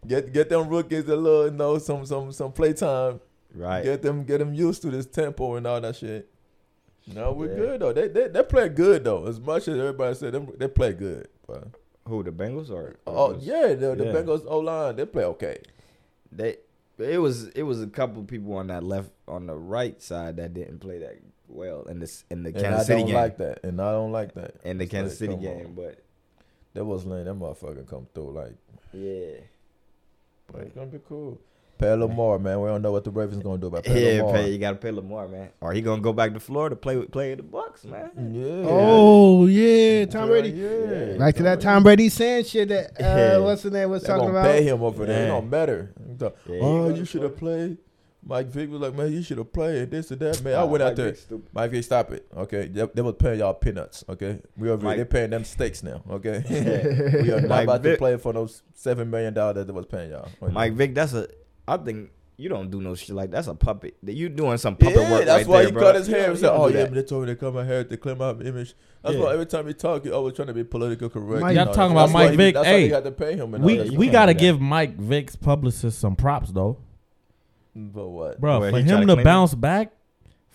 Get get them rookies a little, you know, some some some playtime.
Right.
Get them get them used to this tempo and all that shit. No, we're
Yeah.
good though. They, they they play good though. As much as everybody said, them they play good. But
Who the Bengals or?
oh yeah, the, the
Yeah.
Bengals O line they play okay.
They it was it was a couple people on that left on the right side that didn't play that well in this in the
And
Kansas
I
City
don't
game.
like that. And I don't like that.
in the
It's
Kansas
like,
City
come on.
game, but
That was lame. That motherfucker come through like.
yeah.
But it's gonna be cool. Pay Lamar, man. We don't know what the Ravens gonna do about pay
Yeah,
Lamar.
pay, you gotta pay Lamar, man. Or he gonna go back to Florida play with play with the Bucs, man.
Yeah.
Oh yeah, Tom Brady.
Yeah.
Back to that Tom Brady saying shit that uh, what's the name was
They
talking
gonna
about.
pay him over there. It
Yeah.
don't matter.
Yeah,
oh, you should have played. Mike Vick was like, man, you should have played this or that. Man, I
Nah,
went out there.
Vick's.
Mike Vick, stop it. Okay, they, they was paying y'all peanuts. Okay, we over
Mike-
they paying them steaks now. Okay, *laughs* *laughs* we are not
Mike
about to
Vick-
play for those seven million dollars that they was paying y'all.
Mike Vick, that's a. I think you don't do no shit like that's a puppet. That You doing some puppet
yeah,
work
that's
right
why
there,
he
bro.
cut his
You
hair
don't-
and
you
said, "Oh yeah, but they told me to cut my hair to clean my image." That's
Yeah.
why every time he talk, he always trying to be political correct.
Mike-
you
Y'all
know,
talking
that's
about
why
Mike
he-
Vick,
That's why
hey,
they got to pay him.
We
that.
we gotta give Mike Vick's publicist some props though,
But what?
bro.
Where
for him
to
to
clean
bounce back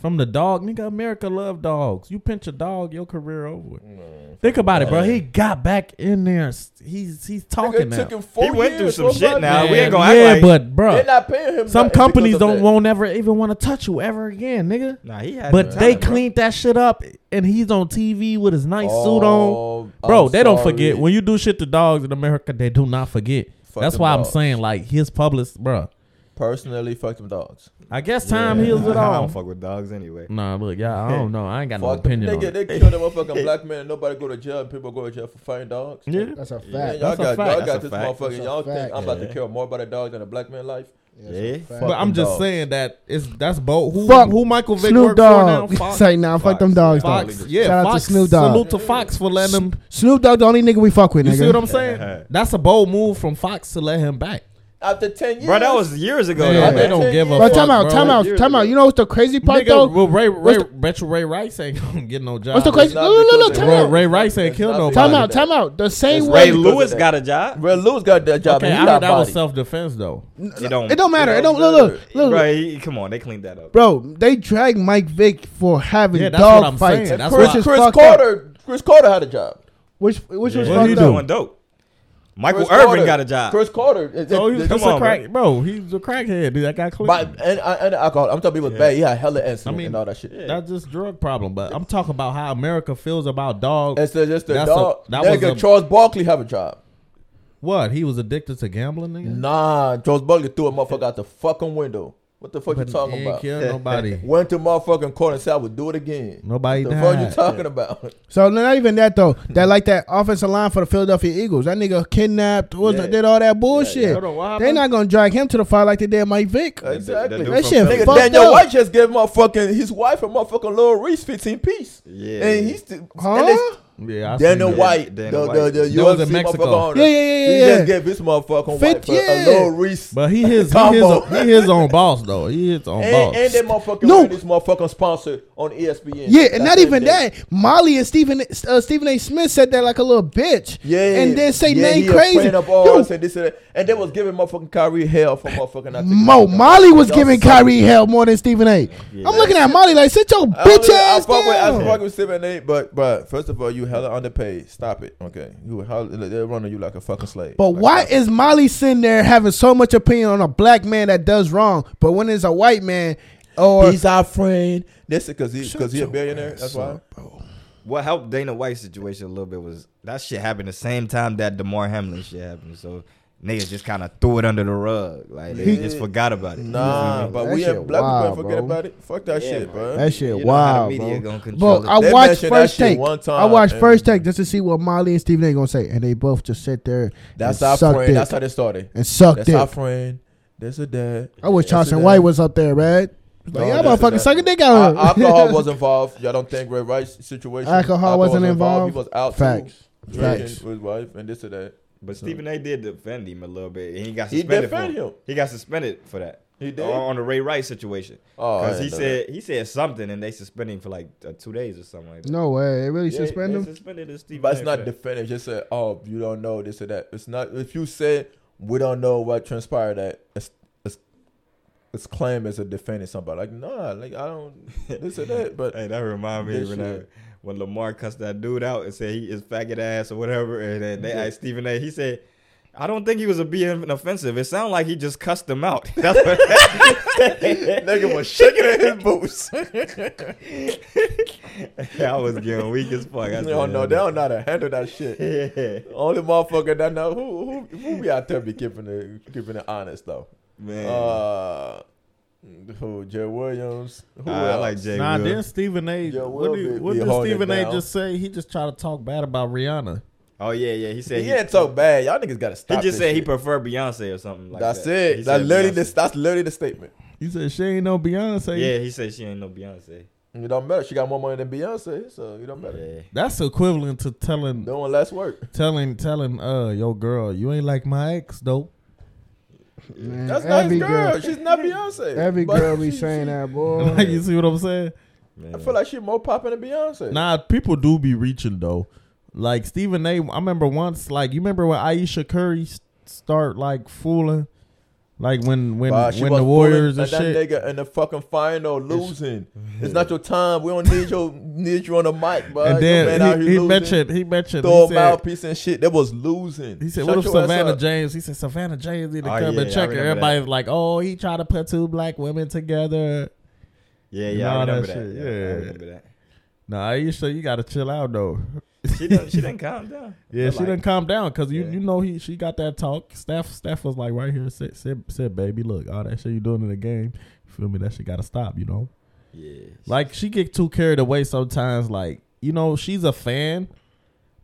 from the dog, nigga. America love dogs. You pinch a dog, your career over.
Mm,
Think about it, bro. He got back in there. He's he's talking
Nigga,
now.
him four
He went through some shit
five
now.
years.
we ain't gonna
yeah,
act like.
but bro,
They're not paying him.
some companies don't
that.
won't ever even want to touch you ever again, nigga.
Nah, he had.
But
the
they
talent, bro.
cleaned that shit up, and he's on TV with his nice suit on.
Oh,
Bro,
I'm
they don't forget when you do shit to dogs in America. They do not forget.
Fuck
That's
them
why I'm saying like his publicist, bro.
Personally, fuck them dogs.
I guess time
Yeah.
heals it all. *laughs*
I
all.
don't fuck with dogs anyway.
Nah, look, yeah, I don't know. I ain't got no
Fuck them.
opinion
They,
on
get,
it.
they kill them *laughs* motherfucking black man and nobody go to jail and people go to jail for fighting dogs.
Yeah,
That's a
Man,
fact.
y'all
That's a
got,
fact.
y'all
That's
got
a
this
fact.
motherfucker.
That's a
Y'all
fact.
think I'm about to
Yeah.
care more about a dog than a black man life?
Yeah.
Fuck
but I'm
them
just
dogs.
saying that it's that's both. Who
Fuck
who Michael Vick
Snoop
work for now?
Dogg.
Fox.
Say now, fuck them
Fox.
dogs.
Fox.
Dog.
Yeah,
Shout out to
Fox.
Snoop Dogg.
Salute to Fox for letting him.
Snoop Dogg, the only nigga we fuck with,
You
nigga.
see what I'm saying? *laughs* That's a bold move from Fox to let him back.
After 10 years.
Bro, that was years ago.
Yeah,
though,
they
man.
don't give a
But
fuck,
time out,
bro.
time out,
Years
time out. You know what's the crazy part
Nigga,
though?
well, Ray, Ray,
What's the-
Retro Ray Rice ain't gonna get no job.
What's the crazy?
not
Look, look, look,
because
time
Ray,
out.
Ray Rice ain't
It's
killed
not
nobody.
Time out, time out. The same
It's
way.
Ray
because
Lewis got a job.
Red Lewis got that job.
Okay,
and
I
he
heard
got
that was
body.
self defense though.
It don't.
It don't matter. It
It
don't
don't
look, look, look,
Bro, he, come on, they cleaned that up.
Bro, they dragged Mike Vick for having
Yeah, that's what
dog
I'm
fights,
saying. That's
Chris,
which is
Chris
fucked up.
Carter. Cris Carter had a job.
Which which was
Yeah,
What he
fucked
do?
up.
doing dope. Michael
Chris
Irvin
Carter-
got a job.
Cris Carter. it-
Oh,
it-
he's
it-
just
come
a crack, bro. He's a crackhead. Dude, that guy clean.
But and, uh, and alcohol. I'm talking about bad. He had hella incident
I mean,
and all that shit.
That's just drug problem. But I'm talking about how America feels about dogs.
And so just the
That's a-
dog.
that was a-
Charles Barkley have a job.
What? He was addicted to gambling, nigga.
Nah, Charles Barkley threw a motherfucker out the fucking window. What the fuck
But
you talking
ain't
about?
killed nobody. *laughs*
Went to motherfucking court and said I would do it again.
Nobody
the fuck you
died.
talking about? *laughs*
So not even that though. That like that offensive line for the Philadelphia Eagles. That nigga kidnapped, was
Yeah.
did all that bullshit.
Hold on, what
They're not gonna drag him to the fire like they did Mike Vick.
Exactly.
dude
That
from
shit
Philly.
Nigga,
fucked
Daniel
up.
White just gave motherfucking his wife a motherfucking little Reese 15 piece.
Yeah.
And he's still
Huh?
And it's
Yeah, I
Daniel
seen that.
White,
Daniel
the, the,
White.
the
That was in
UFC
Mexico.
motherfucker owner.
Yeah, yeah, yeah,
He
yeah,
just
yeah.
gave his motherfucking
Fit-
wife a,
yeah.
a little Reese.
But he his he his
Combo.
own, he his own *laughs* boss though. He his own
and,
boss.
and that motherfucker
No.
no. this motherfucking sponsor on ESPN.
Yeah, and not
same
even
day.
that. Molly and Stephen uh, Stephen A. Smith said that like a little bitch.
Yeah,
and then say
yeah,
name
he a
crazy.
friend of ours
Yo,
and this and that. And they was giving motherfucking Kyrie hell for motherfucking. I think
Mo Molly was
Y'all
giving
suck.
Kyrie hell more than Stephen A. am looking at Molly like sit your
I don't
bitch
even- I
ass
fuck with, I
down.
fuck with seven eight, but but first of all, you hella underpaid. Stop it, okay? You hella, they're running you like a fucking slave.
But
Like,
why
stop it.
is Molly sitting there having so much opinion on a black man that does wrong, but when it's a white man or
he's our friend? That's because he
Shut
because he a billionaire.
ass
That's why.
up, bro.
What helped Dana White's situation a little bit was that shit happened the same time that Damar Hamlin shit happened. So niggas just kind of threw it under the rug. Like they
Yeah.
just forgot about it.
Nah, but
That
we
shit
ain't black
wild,
people forget
bro.
about it. Fuck that
Yeah,
shit,
bro.
bro.
That shit
You know how the media
bro.
gonna control
Bro,
it.
I
They
watched first take.
one
I watched first take just to see what Molly and Stephen A. gonna say, and they both just sit there
That's
and
our
suck
friend.
dick
That's how they started.
and suck
That's
dick.
our friend. That's a dad.
I wish
That's
Charleston
a
White was up there, man. Like,
No,
y'all motherfucking
dad.
sucking dick
Al-
out.
alcohol *laughs* was involved. Y'all don't think Ray Rice situation?
Alcohol wasn't involved?
He was out
Facts.
drinking
Facts.
with his wife and this and that.
But Stephen A. did defend him a little bit, and he got
He
suspended. for
defend him.
He got suspended for that.
He did?
on the Ray Rice situation
Oh,
because he
didn't know
said he said something, and they suspended him for like uh, two days or something like that.
No way. They really
Yeah,
suspend
they
him?
Suspended the Stephen
But
A.
it's not
for
defending. Just said, oh, you don't know this or that. It's not. If you said we don't know what transpired, that it's it's, it's claimed as a defending somebody. Like, nah, like I don't this or that. *laughs* But
Hey, that remind me
This
when I,
shit.
when Lamar cussed that dude out and said he is faggot ass or whatever, and then they asked Stephen A. He said, "I don't think he was a being offensive. It sounded like he just cussed him out." *laughs* That's what *laughs*
nigga was shaking in his boots. *laughs*
I was getting weak as fuck. I
don't know. They don't know how to handle that shit.
Yeah.
Only motherfucker that know who who who be out there be keeping it keeping it honest though.
Man,
Uh, who? Jay Williams. Who
I
else?
like Jay.
Nah,
Will.
then Stephen A.
Yeah,
what
Will
did,
be-
what
be
did Stephen A. just say? He just tried to talk bad about Rihanna.
Oh yeah, yeah. He said
He
he,
ain't talk bad. Y'all niggas gotta stop.
he just
this
said he preferred Beyonce or something like
That's
that.
it.
He
That's
said
literally
Beyonce.
this. That's literally the statement.
He said she ain't no Beyonce.
Yeah, he said she ain't no Beyonce.
It don't matter. She got more money than Beyonce, so it don't matter.
Yeah.
That's equivalent to telling
Doing less work.
telling telling uh yo girl, you ain't like my ex though.
Man,
That's nice
every
girl. She's not Beyonce.
Every
But
girl be
she-
saying
she-
that, *laughs* boy.
Like, you see what I'm saying?
Man.
I feel like she more popping than Beyonce.
Nah, people do be reaching though. Like Stephen A. I remember once, like you remember when Ayesha Curry start like fooling, like when when when the Warriors and
that
shit.
nigga in the fucking final losing. *laughs* It's not your time. We don't need your need you on the mic, bro.
And
man
then
here
he, he
losing.
mentioned he mentioned
throw
he
a mouthpiece and shit. That was losing.
he said
Shut
what if Savannah. James? He said Savannah James need to
Oh,
come
yeah,
and check
remember
Everybody's like, oh, he tried to put two black women together.
Yeah, yeah, I
that
remember that.
shit,
Yeah,
yeah.
I remember that.
Nah, Ayesha, you gotta chill out though.
She didn't. She didn't calm down. *laughs*
Yeah,
But
she
like,
didn't calm down because you
Yeah.
you know he she got that talk. Steph Steph was like right here said said, said baby look all that shit you doing in the game. Feel me? That shit gotta stop. You know.
Yeah.
Like she get too carried away sometimes. Like you know she's a fan,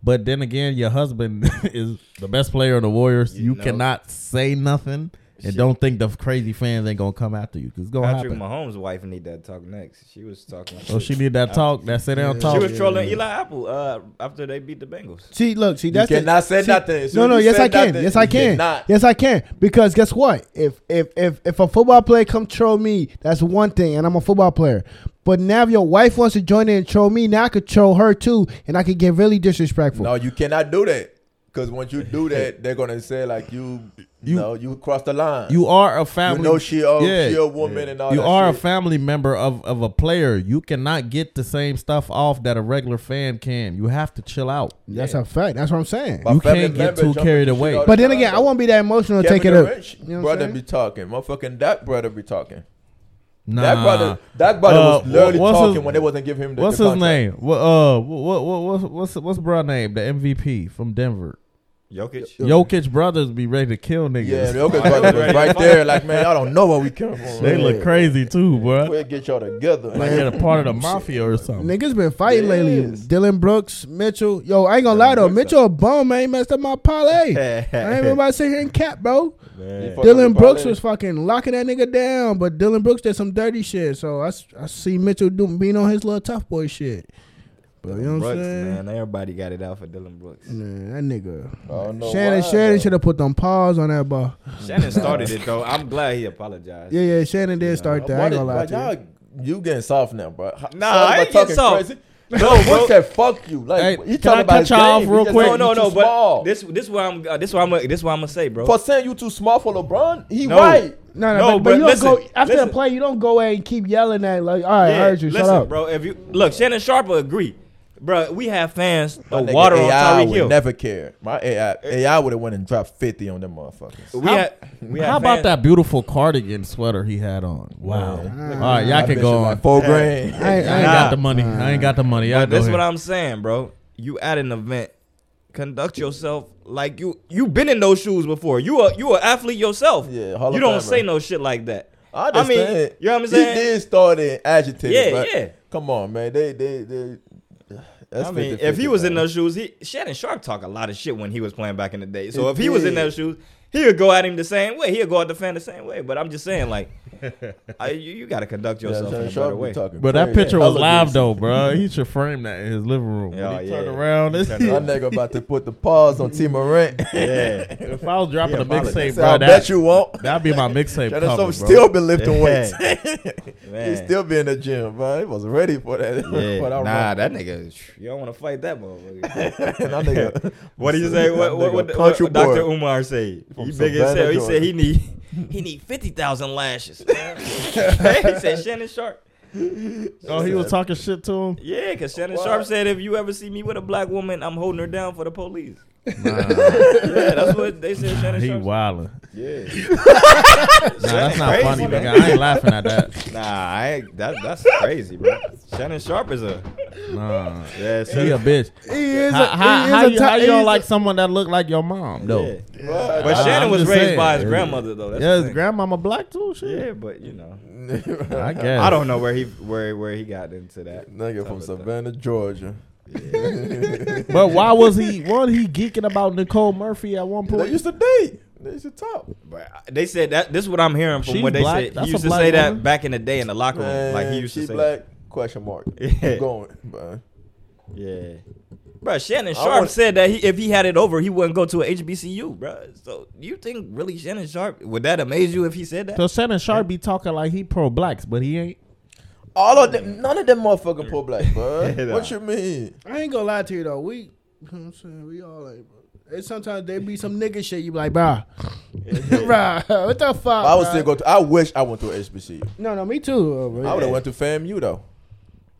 but then again your husband *laughs* is the best player in the Warriors.
You
You,
know.
cannot say nothing and
Shit.
don't think the crazy fans ain't gonna come after you because it's gonna
Patrick
happen.
Mahomes' wife need that talk next. She was talking.
Oh, she need that talk. That sit down
Yeah.
talk.
She was trolling
yeah.
Eli Apple uh, after they beat the Bengals.
See, look, see,
You
that's the-
cannot say
see-
nothing. As
No, no, yes I can.
nothing,
Yes I can. Yes I can. Because guess what? If if if if a football player come troll me, that's one thing, and I'm a football player. But now if your wife wants to join in and troll me, now I could troll her too, and I could get really disrespectful.
No, you cannot do that. Because once you do that, *laughs* they're gonna say like you, you,
You-
know, you crossed the line.
You are a
you
family.
know she a,
Yeah.
she a woman and all
you
that
are a family member of, of a player. You cannot get the same stuff off that a regular fan can. You have to chill out.
That's a fact. That's what I'm saying.
My
You can't get too carried away.
all the
But then
time,
again, I won't be that emotional
Kevin
take it up. You know
brother
saying?
be talking. Motherfucking that brother be talking.
Nah.
That brother, that brother
Uh,
was literally talking
his-
when they wasn't giving him the
What's
the
his name? What uh what what what's what's what's bro name? The MVP from Denver.
Jokic.
Jokic brothers be ready to kill niggas.
Yeah, the *laughs* Jokic brother was right there. Like, man, y'all don't know where we come from.
they look crazy too, bro.
We'll get y'all together.
Like they're a part of the *laughs* mafia or something.
Niggas been fighting lately. Dillon Brooks, Mitchell. Yo, I ain't gonna lie though.
Brooks,
Mitchell a bum, man. He messed up my parlay. *laughs* I ain't even about to sit here and cap, bro.
Man.
Fuck
Dillon
with
Brooks
parlay.
was fucking locking that nigga down, but Dillon Brooks did some dirty shit. So I, s- I see Mitchell doing being on his little tough boy shit. But you know what
Brooks,
I'm saying?
man. Everybody got it out for Dillon Brooks.
Man, that nigga.
I don't know
Shannon
why,
Shannon
though.
should have put them paws on that ball.
Shannon started it though. I'm glad he apologized.
Yeah, yeah, Shannon did start that. I ain't gonna lie to you.
y'all, you getting soft now, bro. How-
Nah,
Sorry
I
about
ain't getting
talking
soft.
Crazy.
No,
No,
bro.
Brooks said fuck you. Like
Hey,
he
can
talking
I
about
cut
his
y'all off
game.
real
just
quick?
saying
No,
you
no,
too
no. But
small.
this, this why I'm, uh, this why I'm, this why I'm gonna say, bro.
for saying you too small for LeBron. He
No.
white.
No, no,
No,
but, but
but
you don't
listen,
go after
listen.
the play. You don't go in and keep yelling at like, all right, I heard you.
listen,
Shut up,
bro. If you look, Shannon Sharpe will agree, bro. We have fans
My
of
nigga
water on
AI
Tyreek
would
Hill.
never care. My AI, AI would have went and dropped fifty on them motherfuckers.
we
How-
had, we
How
had
about
fans-
that beautiful cardigan sweater he had on? Wow.
Man.
All right, y'all can go on.
Like four grand.
I ain't,
I
I
ain't
ain't
Nah.
got the money. I ain't got the money. Y'all
But
go
this is what I'm saying, bro. You at an event, conduct yourself like you you been in those shoes before. You a you an athlete yourself.
Yeah, Hall
you don't say no shit like that.
I
I mean,
understand.
you know what I'm saying?
He did start it agitated.
Yeah,
but
yeah.
Come on, man. They, they, they. That's
I mean,
50-50,
if he was in those shoes, he Shannon Sharpe talk a lot of shit when he was playing back in the day. So if he was in those shoes, he would go at him the same way. He'd go at the fan the same way. But I'm just saying, like, *laughs* I, you, you got to conduct yourself
Shannon
in a better way.
But that picture was live though, bro. *laughs* He should frame that in his living room.
Yeah,
when he oh,
yeah.
turned around,
He turned *laughs*
That nigga about to put the pause on Tee Morant.
Yeah,
if I was dropping
He
a mixtape, bro,
I
that,
bet you won't.
that'd be my mixtape
Shannon
cover, bro.
still been lifting
Yeah.
weights. he still be in the gym, bro. He was ready for that.
Yeah, nah,
run.
that nigga, you don't want to fight that motherfucker.
that nigga.
what did you say? What, what, what, what, Dr. Umar say? He big as hell. He said he need he need fifty thousand lashes. He said Shannon Sharpe.
Oh, he was talking shit to him.
Yeah, because Shannon
What?
Sharpe said if you ever see me with a black woman, I'm holding her down for the police.
Nah, *laughs*
Yeah, that's what they said. Shannon
he
Sharpe.
wildin'.
Yeah. *laughs*
Nah, that's not
crazy,
funny,
man.
nigga. I ain't laughing at that. *laughs*
Nah, I ain't, that that's crazy, bro. Shannon Sharpe is a
Nah,
Yeah,
she a bitch.
He is
How,
a,
how,
he
how,
is a
you,
ti-
how you don't like
a-
someone that look like your mom though?
Yeah.
Right.
But Shannon
I'm
was raised
saying.
by his grandmother though. That's
Yeah, his
thing.
grandmama black too. Shit.
Yeah, but you know,
I guess.
I don't know where he where where he got into that.
Nigga from
of stuff.
Savannah, Georgia. *laughs*
But why was he? Wasn't he geeking about Nicole Murphy at one
They
point?
used to date. They used to talk.
But they said that this is what I'm hearing from
She's
what they
black.
said.
That's
He used to
black
say that back in the day in the locker room.
Man,
like he used
she
to say.
black? Question mark. *laughs*
Yeah.
Keep going, man.
Yeah. Bro, Shannon Sharpe
want-
said that he, if he had it over, he wouldn't go to a HBCU, bro. So you think really Shannon Sharpe would that amaze you if he said that?
So Shannon Sharpe be talking like he pro blacks, but he ain't.
All of them, none of them motherfucking pro black, bro. *laughs*
Nah.
What you mean?
I ain't gonna lie to you though. We, you know what I'm saying, we all like, bro. And sometimes they be some nigga shit. You be like, bro, *laughs* bro, what the fuck?
I would still go to. I wish I went to a HBCU.
No, no, me too.
I would have went to FAMU though.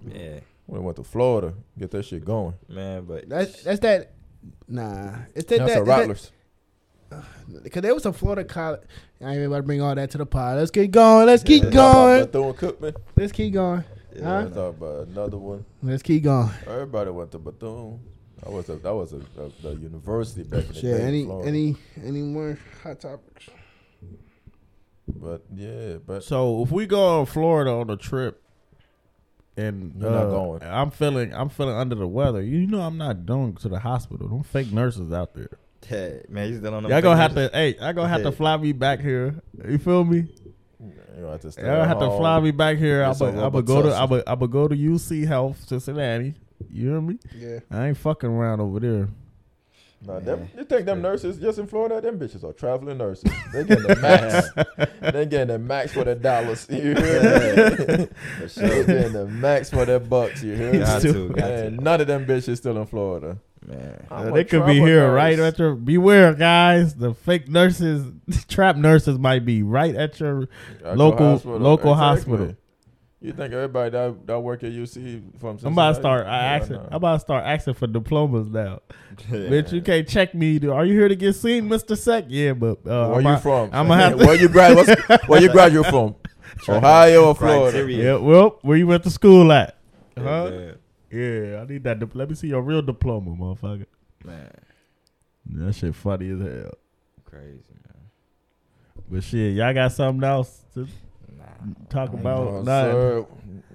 yeah,
Would have went to Florida, get that shit going.
man, but
That's that's that. Nah, it's that.
That's
that,
the Rattlers.
Because *sighs* there was a Florida college. I ain't about to bring all that to the pod. Let's get going. Let's keep
Let's talk
going.
about Bethune Cookman.
Let's keep going. Huh?
Let's talk about another one.
Let's keep going.
Everybody went to Bethune. That was a that was a, a, a university back in the
Shit,
day. in
any
Florida.
any any more hot topics?
But yeah, but
So if we go on Florida on a trip, and
You're not
uh,
going.
I'm feeling I'm feeling under the weather. You know I'm not going to the hospital. Don't fake nurses out there.
yeah, man, he's still on them.
Y'all gonna have
fingers.
to. Hey, I gonna have to fly me back here. You feel me?
you don't have to stay
Y'all gonna
at
have to fly me back here. I'm gonna go to.
Robitussin.
I'm gonna go to UC Health Cincinnati. You hear me?
Yeah.
I ain't fucking around over there.
Nah, them, you think them nurses just in Florida? Them bitches are traveling nurses. They getting the max. *laughs* they getting the max for their dollars. You hear me? *laughs* They getting the max for their bucks. You hear me?
Got to, got to.
None of them bitches still in Florida.
Man,
Uh, they could be here
nurse.
right at your. Beware, guys. The fake nurses, *laughs* trap nurses might be right at your.
At your
Local-
hospital.
local hospital.
You think everybody that, that work at UC from
I'm about to start. I
Yeah,
asking,
nah.
I'm about to start asking for diplomas now. *laughs* Bitch, you can't check me. Are you here to get seen, Mister Sec? Yeah, but uh,
Where
I'm
you
out-
from?
I'ma have *laughs* to-
where you grad? Where you graduate from? *laughs* Ohio or Florida?
Criteria.
Yeah, well, where you went to school at? Huh?
man.
Yeah, I need that. dip- Let me see your real diploma, motherfucker.
man,
That shit funny as hell.
crazy man.
But shit, y'all got something else to
Nah,
talk about?
No,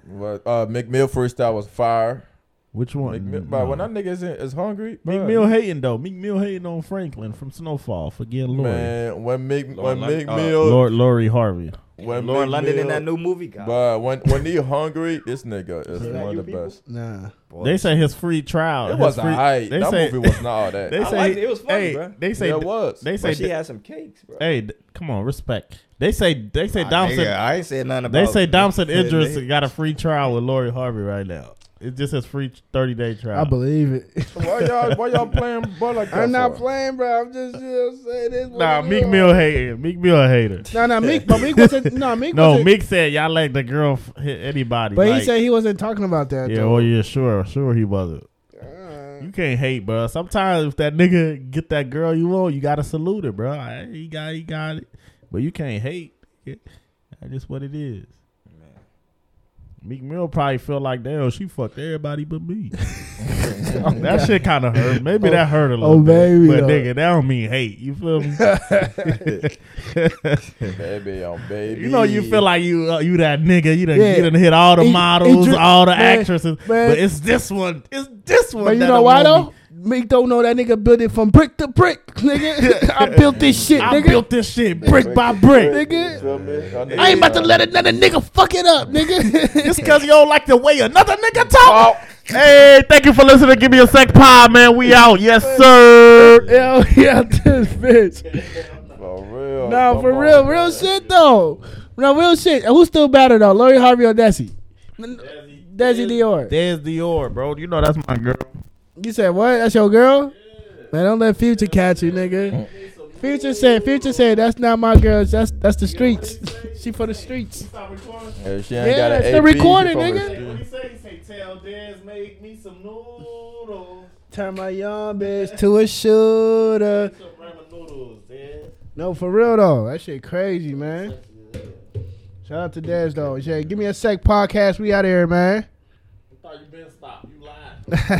sir. Uh, Meek Mill freestyle was fire.
Which one?
Meek Mill, but when that nigga is, is hungry,
Meek
bruh,
Mill hating though. Meek Mill hating on Franklin from Snowfall Forget getting Lori.
man, when Mick,
Lauren
when
Lon-
Mick
uh,
Mill,
Lord, Lori Harvey.
When
Lauren
Meek
London in that new movie, God.
But when when he hungry, this nigga is
Is
one of the
people?
best.
Nah.
They say his free trial.
It was
free,
alright. That
say-
movie was not all that.
They
I
say
liked it. It was funny,
hey,
bro.
They say
Yeah, it was.
They say
but she
th-
had some cakes, bro.
hey, th- come on, respect. They say they say
Ah,
Damson.
nigga, I ain't saying nothing about.
They say Damson
Yeah,
Idris got a free trial with Lori Harvey right now. It's just his free thirty day trial.
I believe it.
why y'all why y'all playing *laughs* boy like that?
I'm not
for?
playing, bro. I'm just, just saying this. what
Nah, Meek. Mill hating. Meek Mill a hater.
No, no, Meek. But Meek wasn't. *laughs* No, Meek
No,
wasn't.
Meek said y'all let the girl hit anybody.
But
like-
he said he wasn't talking about that.
yeah,
though.
oh yeah, sure, sure he wasn't.
Uh,
You can't hate, bro. Sometimes if that nigga get that girl you want, you gotta salute it, bro. Alright, He got, he got it, but you can't hate. That's just what it is. Meek Mill probably feel like damn, she fucked everybody but me. *laughs* *laughs* that shit kind of hurt. Maybe that hurt a little
oh,
bit.
baby,
but
though.
nigga, that don't mean hate. You feel me? *laughs*
baby on baby.
you know, you feel like you uh, you that nigga. You done,
Yeah.
you done hit all the
He- he
models,
dri-
all the
man,
actresses,
man.
but it's this one. It's this one.
But you
that
know why
want
though? Meek don't know that nigga built it from brick to brick, nigga. *laughs* I built this shit,
me. I
nigga.
built this shit brick by *laughs* brick.
nigga.
Feel me? That nigga-
I ain't about to let another nigga fuck it up, nigga. *laughs*
Just because you don't like the way another nigga talk. Hey, thank you for listening. Give me a sec pod, man. We out. Yes, sir.
Hell yeah, this bitch.
For real.
Nah,
come
for
on,
real,
man.
real shit though. No, real shit. Who's still better though, Lori Harvey or Dess? Dess Dior.
Dess Dior, bro. You know that's my girl.
You said what? That's your girl? Man, don't let Future catch you, nigga. Future said, Future said, that's not my girl. That's that's the streets. *laughs* she for the streets.
Yeah, she ain't
Yeah,
got an
it's still
AP,
recording,
she
nigga.
the-
What he say? He say, tell Dez make me some noodles.
Turn my young bitch to a shooter.
Some ramen noodles, Dez.
No, for real though. That shit crazy, man. Shout out to Dez though. Yeah, give me a sec podcast. We out here, man.
I thought you been stopped. You *laughs*